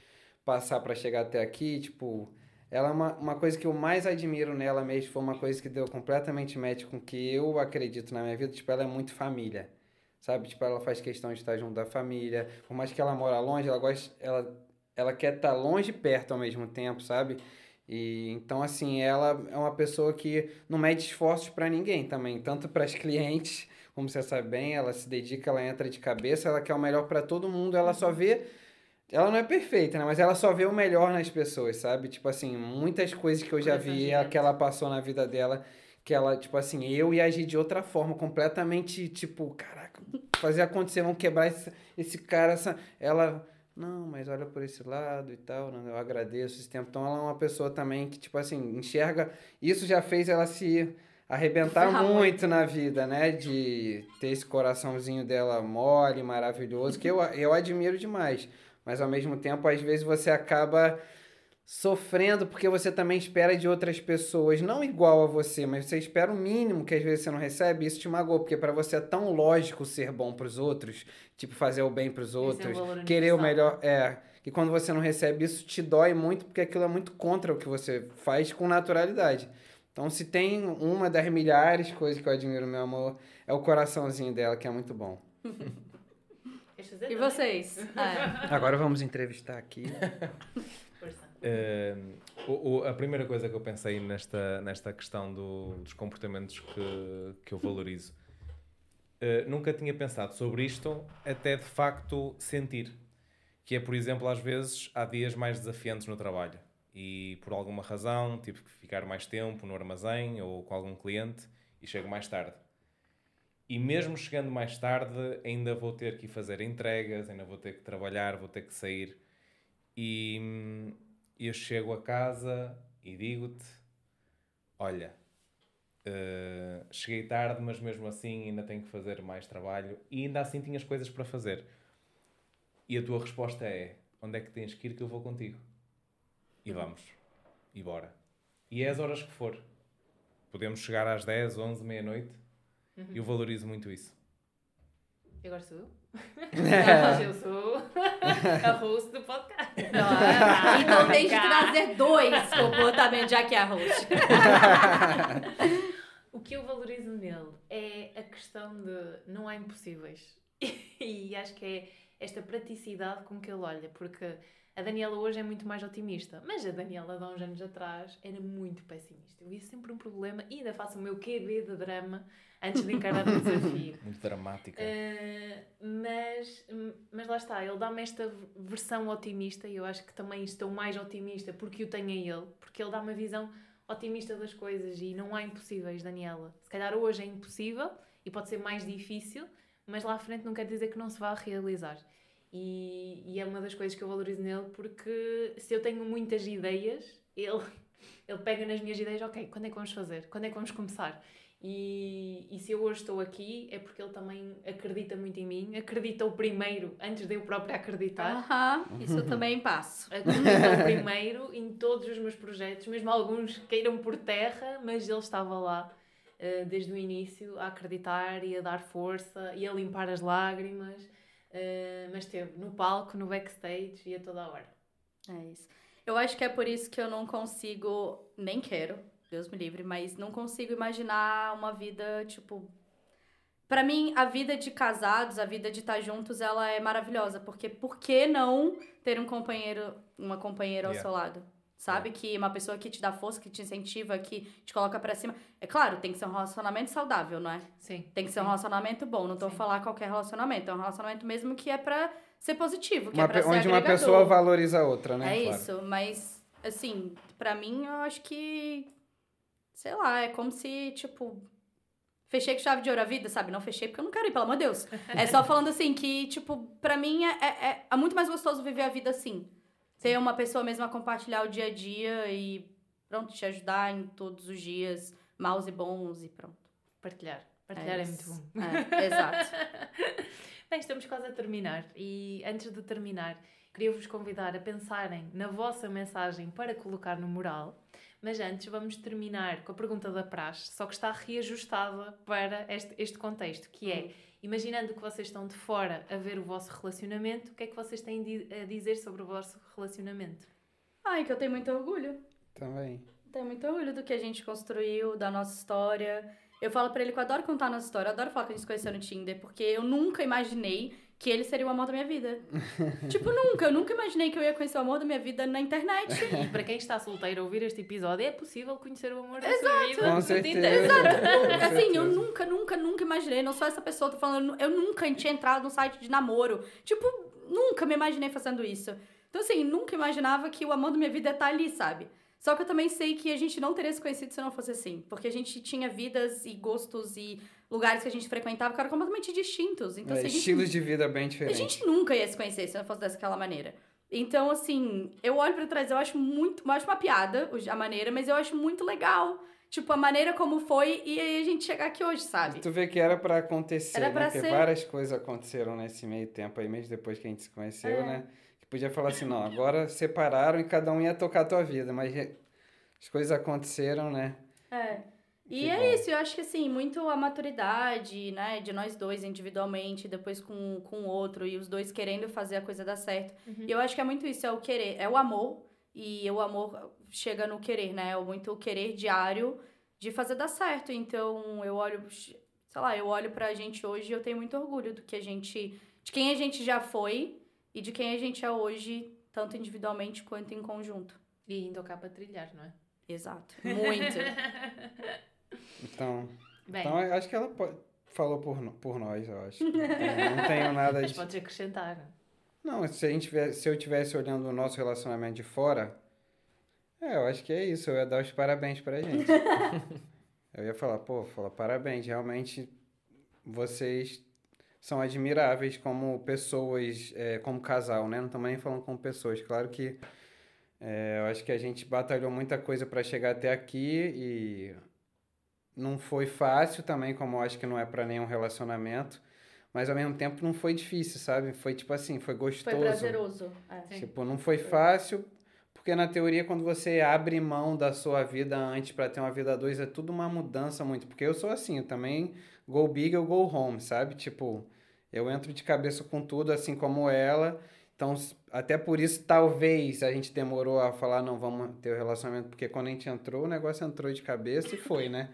passar para chegar até aqui, tipo, ela é uma, uma coisa que eu mais admiro nela mesmo, foi uma coisa que deu completamente match com o que eu acredito na minha vida, tipo, ela é muito família. Sabe? Tipo, ela faz questão de estar junto da família. Por mais que ela mora longe, ela gosta, ela, ela quer estar longe e perto ao mesmo tempo, sabe? E então assim, ela é uma pessoa que não mede esforços para ninguém também, tanto para as clientes, como você sabe bem, ela se dedica, ela entra de cabeça, ela quer o melhor para todo mundo, ela só vê ela não é perfeita, né? Mas ela só vê o melhor nas pessoas, sabe? Tipo assim, muitas coisas que eu já vi que ela passou na vida dela, que ela, tipo assim, eu ia agir de outra forma, completamente, tipo, caraca, fazer acontecer, vamos quebrar esse, esse cara, essa, ela, não, mas olha por esse lado e tal, né? eu agradeço esse tempo. Então ela é uma pessoa também que, tipo assim, enxerga, isso já fez ela se arrebentar muito na vida, né? De ter esse coraçãozinho dela mole, maravilhoso, que eu, eu admiro demais mas ao mesmo tempo, às vezes você acaba sofrendo porque você também espera de outras pessoas, não igual a você, mas você espera o mínimo que às vezes você não recebe, isso te magoa, porque para você é tão lógico ser bom para os outros, tipo fazer o bem para os outros, é querer o melhor, é, e quando você não recebe isso te dói muito porque aquilo é muito contra o que você faz com naturalidade. Então, se tem uma das milhares coisas que eu admiro meu amor, é o coraçãozinho dela, que é muito bom. E vocês? É. Agora vamos entrevistar aqui. Uh, o, o, a primeira coisa que eu pensei nesta, nesta questão do, dos comportamentos que, que eu valorizo, uh, nunca tinha pensado sobre isto até de facto sentir. Que é, por exemplo, às vezes há dias mais desafiantes no trabalho e por alguma razão tive que ficar mais tempo no armazém ou com algum cliente e chego mais tarde. E mesmo chegando mais tarde, ainda vou ter que fazer entregas, ainda vou ter que trabalhar, vou ter que sair. E hum, eu chego a casa e digo-te: Olha, uh, cheguei tarde, mas mesmo assim ainda tenho que fazer mais trabalho e ainda assim tinhas coisas para fazer. E a tua resposta é: Onde é que tens que ir que eu vou contigo? E vamos. E bora. E é as horas que for. Podemos chegar às 10, 11, meia-noite Uhum. Eu valorizo muito isso. E agora sou eu? Não, eu sou a host do podcast. Não, é, então tem que trazer dois comportamentos, já que é a host. o que eu valorizo nele é a questão de não há impossíveis. E acho que é esta praticidade com que ele olha, porque a Daniela hoje é muito mais otimista, mas a Daniela de há uns anos atrás era muito pessimista. Eu via sempre um problema e ainda faço o meu QB de drama antes de encarar o desafio. Muito dramática. Uh, mas, mas lá está, ele dá-me esta versão otimista e eu acho que também estou mais otimista porque o tenho a ele, porque ele dá uma visão otimista das coisas e não há impossíveis, Daniela. Se calhar hoje é impossível e pode ser mais difícil, mas lá à frente não quer dizer que não se vá realizar. E, e, é uma das coisas que eu valorizo nele porque se eu tenho muitas ideias, ele, ele pega nas minhas ideias, ok, quando é que vamos fazer? Quando é que vamos começar? E, e se eu hoje estou aqui é porque ele também acredita muito em mim, acredita o primeiro antes de eu própria acreditar. Uhum, isso eu também passo. Acredita o primeiro em todos os meus projetos, mesmo alguns queiram por terra, mas ele estava lá uh, desde o início a acreditar e a dar força e a limpar as lágrimas Uh, mas teve no palco, no backstage e a toda a hora. É isso. Eu acho que é por isso que eu não consigo, nem quero, Deus me livre, mas não consigo imaginar uma vida, tipo. Para mim, a vida de casados, a vida de estar juntos, ela é maravilhosa. Porque por que não ter um companheiro, uma companheira ao yeah. seu lado? Sabe? É. Que uma pessoa que te dá força, que te incentiva, que te coloca para cima. É claro, tem que ser um relacionamento saudável, não é? Sim. Tem que ser sim. um relacionamento bom. Não tô Sim. falar qualquer relacionamento. É um relacionamento mesmo que é pra ser positivo, que uma, é pra ser Onde uma pessoa valoriza a outra, né? É claro. isso. Mas, assim, para mim, eu acho que. Sei lá, é como se, tipo. Fechei com chave de ouro a vida, sabe? Não fechei porque eu não quero ir, pelo amor de Deus. É só falando assim que, tipo, pra mim é, é, é muito mais gostoso viver a vida assim ter uma pessoa mesmo a compartilhar o dia a dia e pronto, te ajudar em todos os dias, maus e bons e pronto. Partilhar. Partilhar é, é muito bom. É, exato. Bem, estamos quase a terminar e antes de terminar, queria vos convidar a pensarem na vossa mensagem para colocar no mural. Mas antes vamos terminar com a pergunta da praxe, só que está reajustada para este, este contexto, que é, imaginando que vocês estão de fora a ver o vosso relacionamento, o que é que vocês têm a dizer sobre o vosso relacionamento? Ai, que eu tenho muito orgulho. Também. Tenho muito orgulho do que a gente construiu, da nossa história. Eu falo pra ele que eu adoro contar a nossa história, eu adoro falar que a gente se conheceu no Tinder, porque eu nunca imaginei que ele seria o amor da minha vida. tipo, nunca. Eu nunca imaginei que eu ia conhecer o amor da minha vida na internet. E para quem está solteiro a ouvir este episódio, é possível conhecer o amor da sua vida Com certeza. Com assim, eu nunca, nunca, nunca imaginei. Não sou essa pessoa, tô falando, eu nunca tinha entrado no site de namoro. Tipo, nunca me imaginei fazendo isso. Então, assim, nunca imaginava que o amor da minha vida ia estar ali, sabe? Só que eu também sei que a gente não teria se conhecido se não fosse assim. Porque a gente tinha vidas e gostos e lugares que a gente frequentava que eram completamente distintos. Então, É, a gente estilos de vida bem a diferentes. gente nunca ia se conhecer se não fosse daquela maneira. Então, assim, eu olho pra trás, eu acho muito. Eu acho uma piada a maneira, mas eu acho muito legal. Tipo, a maneira como foi e aí a gente chegar aqui hoje, sabe? Tu vê que era pra acontecer, Era né? pra Porque ser. várias coisas aconteceram nesse meio tempo aí, mesmo depois que a gente se conheceu, É. né? Que podia falar assim, não, agora separaram e cada um ia tocar a tua vida, mas as coisas aconteceram, né? É. E Que é bom. isso, eu acho que assim, muito a maturidade, né, de nós dois individualmente, depois com, com o outro, e os dois querendo fazer a coisa dar certo. Uhum. E eu acho que é muito isso, é o querer, é o amor, e o amor chega no querer, né? É muito o querer diário de fazer dar certo. Então, eu olho, sei lá, eu olho pra gente hoje e eu tenho muito orgulho do que a gente, de quem a gente já foi e de quem a gente é hoje, tanto individualmente quanto em conjunto. E ainda cá para trilhar, não é? Exato. Muito. Então, Bem, então acho que ela falou por, por nós, eu acho. Então, não tenho nada mas de... podes acrescentar. Não, se, a gente tivesse, se eu tivesse olhando o nosso relacionamento de fora, é, eu acho que é isso, eu ia dar os parabéns pra gente. eu ia falar, pô, falar parabéns, realmente vocês são admiráveis como pessoas, é, como casal, né? Não estamos nem falando como pessoas. Claro que é, eu acho que a gente batalhou muita coisa para chegar até aqui e não foi fácil também, como eu acho que não é para nenhum relacionamento. Mas ao mesmo tempo não foi difícil, sabe? Foi tipo assim, foi gostoso. Foi prazeroso. É. Tipo, não foi fácil, porque na teoria, quando você abre mão da sua vida antes para ter uma vida a dois, é tudo uma mudança muito. Porque eu sou assim, eu também go big, eu go home, sabe? Tipo, eu entro de cabeça com tudo, assim como ela. Então, até por isso, talvez a gente demorou a falar, não, vamos ter o relacionamento, porque quando a gente entrou, o negócio entrou de cabeça e foi, né?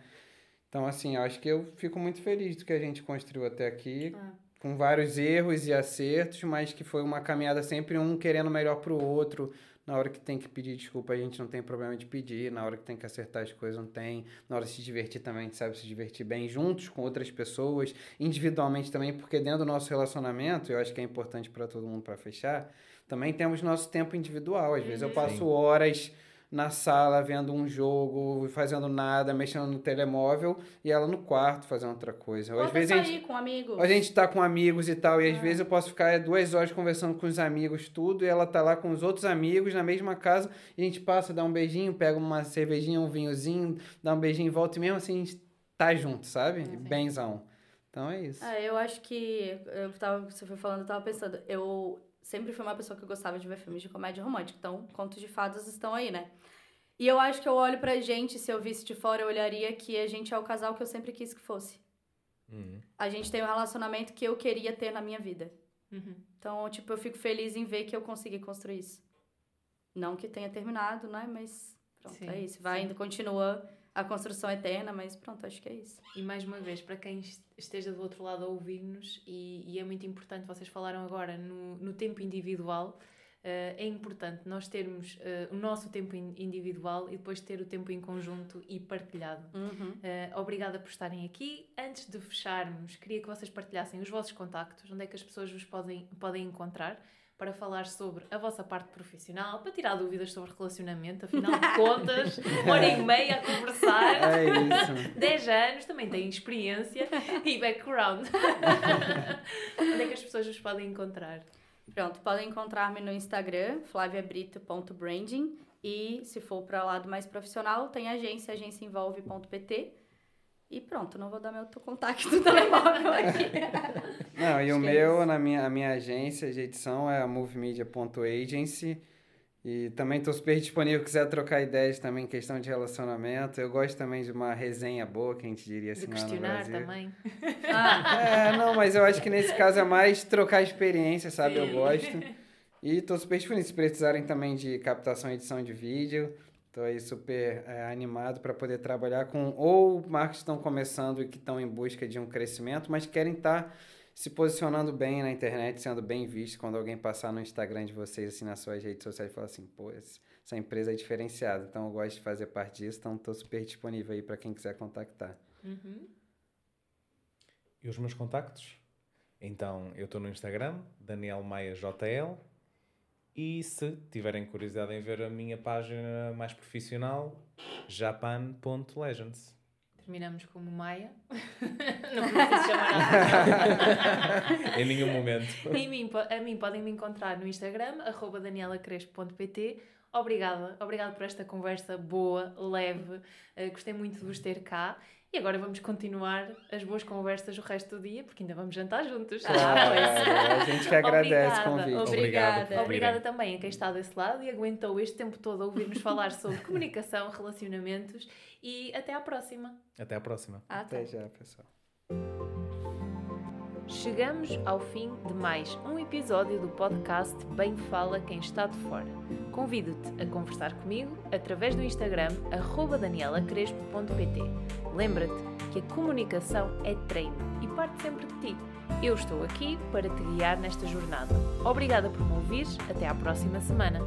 Então, assim, eu acho que eu fico muito feliz do que a gente construiu até aqui, Ah. com vários erros e acertos, mas que foi uma caminhada sempre um querendo melhor pro outro. Na hora que tem que pedir desculpa, a gente não tem problema de pedir. Na hora que tem que acertar as coisas, não tem. Na hora de se divertir também, a gente sabe se divertir bem juntos com outras pessoas, individualmente também, porque dentro do nosso relacionamento, eu acho que é importante para todo mundo para fechar, também temos nosso tempo individual. Às vezes eu passo Sim. horas na sala vendo um jogo, fazendo nada, mexendo no telemóvel, e ela no quarto fazendo outra coisa. Ou às vezes a gente sair com amigos. a gente tá com amigos e tal, e às Ah. vezes eu posso ficar duas horas conversando com os amigos, tudo, e ela tá lá com os outros amigos na mesma casa, e a gente passa, dá um beijinho, pega uma cervejinha, um vinhozinho, dá um beijinho e volta, e mesmo assim a gente tá junto, sabe? Sim. Benzão. Então é isso. É, eu acho que. Eu tava, você foi falando, eu tava pensando. Eu sempre fui uma pessoa que gostava de ver filmes de comédia romântica. Então, contos de fadas estão aí, né? E eu acho que eu olho pra gente, se eu visse de fora, eu olharia que a gente é o casal que eu sempre quis que fosse. Uhum. A gente tem um relacionamento que eu queria ter na minha vida. Uhum. Então, tipo, eu fico feliz em ver que eu consegui construir isso. Não que tenha terminado, né? Mas pronto, Sim, é isso. Vai sim. ainda, continua a construção eterna, mas pronto, acho que é isso. E mais uma vez, para quem est- esteja do outro lado a ouvir-nos, e, e é muito importante, vocês falaram agora no, no tempo individual, eh, é importante nós termos eh, o nosso tempo in- individual e depois ter o tempo em conjunto e partilhado. Uhum. Eh, obrigada por estarem aqui. Antes de fecharmos, queria que vocês partilhassem os vossos contactos, onde é que as pessoas vos podem, podem encontrar para falar sobre a vossa parte profissional, para tirar dúvidas sobre relacionamento, afinal de contas, uma hora e meia a conversar. É isso. 10 anos, também têm experiência e background. Onde é que as pessoas vos podem encontrar? Pronto, podem encontrar-me no Instagram, flaviabrito.branding. E se for para lado mais profissional, tem a agência, agenciaenvolve.pt. E pronto, não vou dar meu contato do telemóvel aqui. Não, e Acho o é meu, na minha, a minha agência de edição é a movemedia.agency. E também estou super disponível, quiser trocar ideias também em questão de relacionamento. Eu gosto também de uma resenha boa, que a gente diria assim De lá no questionar Brasil. também. Ah, É, não, mas eu acho que nesse caso é mais trocar experiência, sabe? Eu Sim. gosto. E tô super disponível. Se precisarem também de captação e edição de vídeo, tô aí super é, animado para poder trabalhar com ou marcas que estão começando e que estão em busca de um crescimento, mas querem estar se posicionando bem na internet, sendo bem visto quando alguém passar no Instagram de vocês, assim, nas suas redes sociais e falar assim, pô, essa empresa é diferenciada. Então eu gosto de fazer parte disso, então tô super disponível aí para quem quiser contactar. Uhum. E os meus contactos? Então, eu estou no Instagram, Daniel Maia JL. E se tiverem curiosidade em ver a minha página mais profissional, japan.legends. Terminamos como Maia. Não preciso chamar em nenhum momento. Em mim, a mim podem me encontrar no Instagram, arroba danielacrespo.pt. Obrigada, obrigada por esta conversa boa, leve. Eh, gostei muito de vos ter cá. E agora vamos continuar as boas conversas o resto do dia, porque ainda vamos jantar juntos. Ah, pois. a gente que agradece o Obrigada, convite. Obrigada. Obrigada virem. também a quem está desse lado e aguentou este tempo todo a ouvir-nos falar sobre comunicação, relacionamentos e até à próxima. Até à próxima. ah, tá. Até já, pessoal. Chegamos ao fim de mais um episódio do podcast Bem Fala Quem Está de Fora. Convido-te a conversar comigo através do Instagram arroba danielacrespo.pt Lembra-te que a comunicação é treino e parte sempre de ti. Eu estou aqui para te guiar nesta jornada. Obrigada por me ouvires. Até à próxima semana.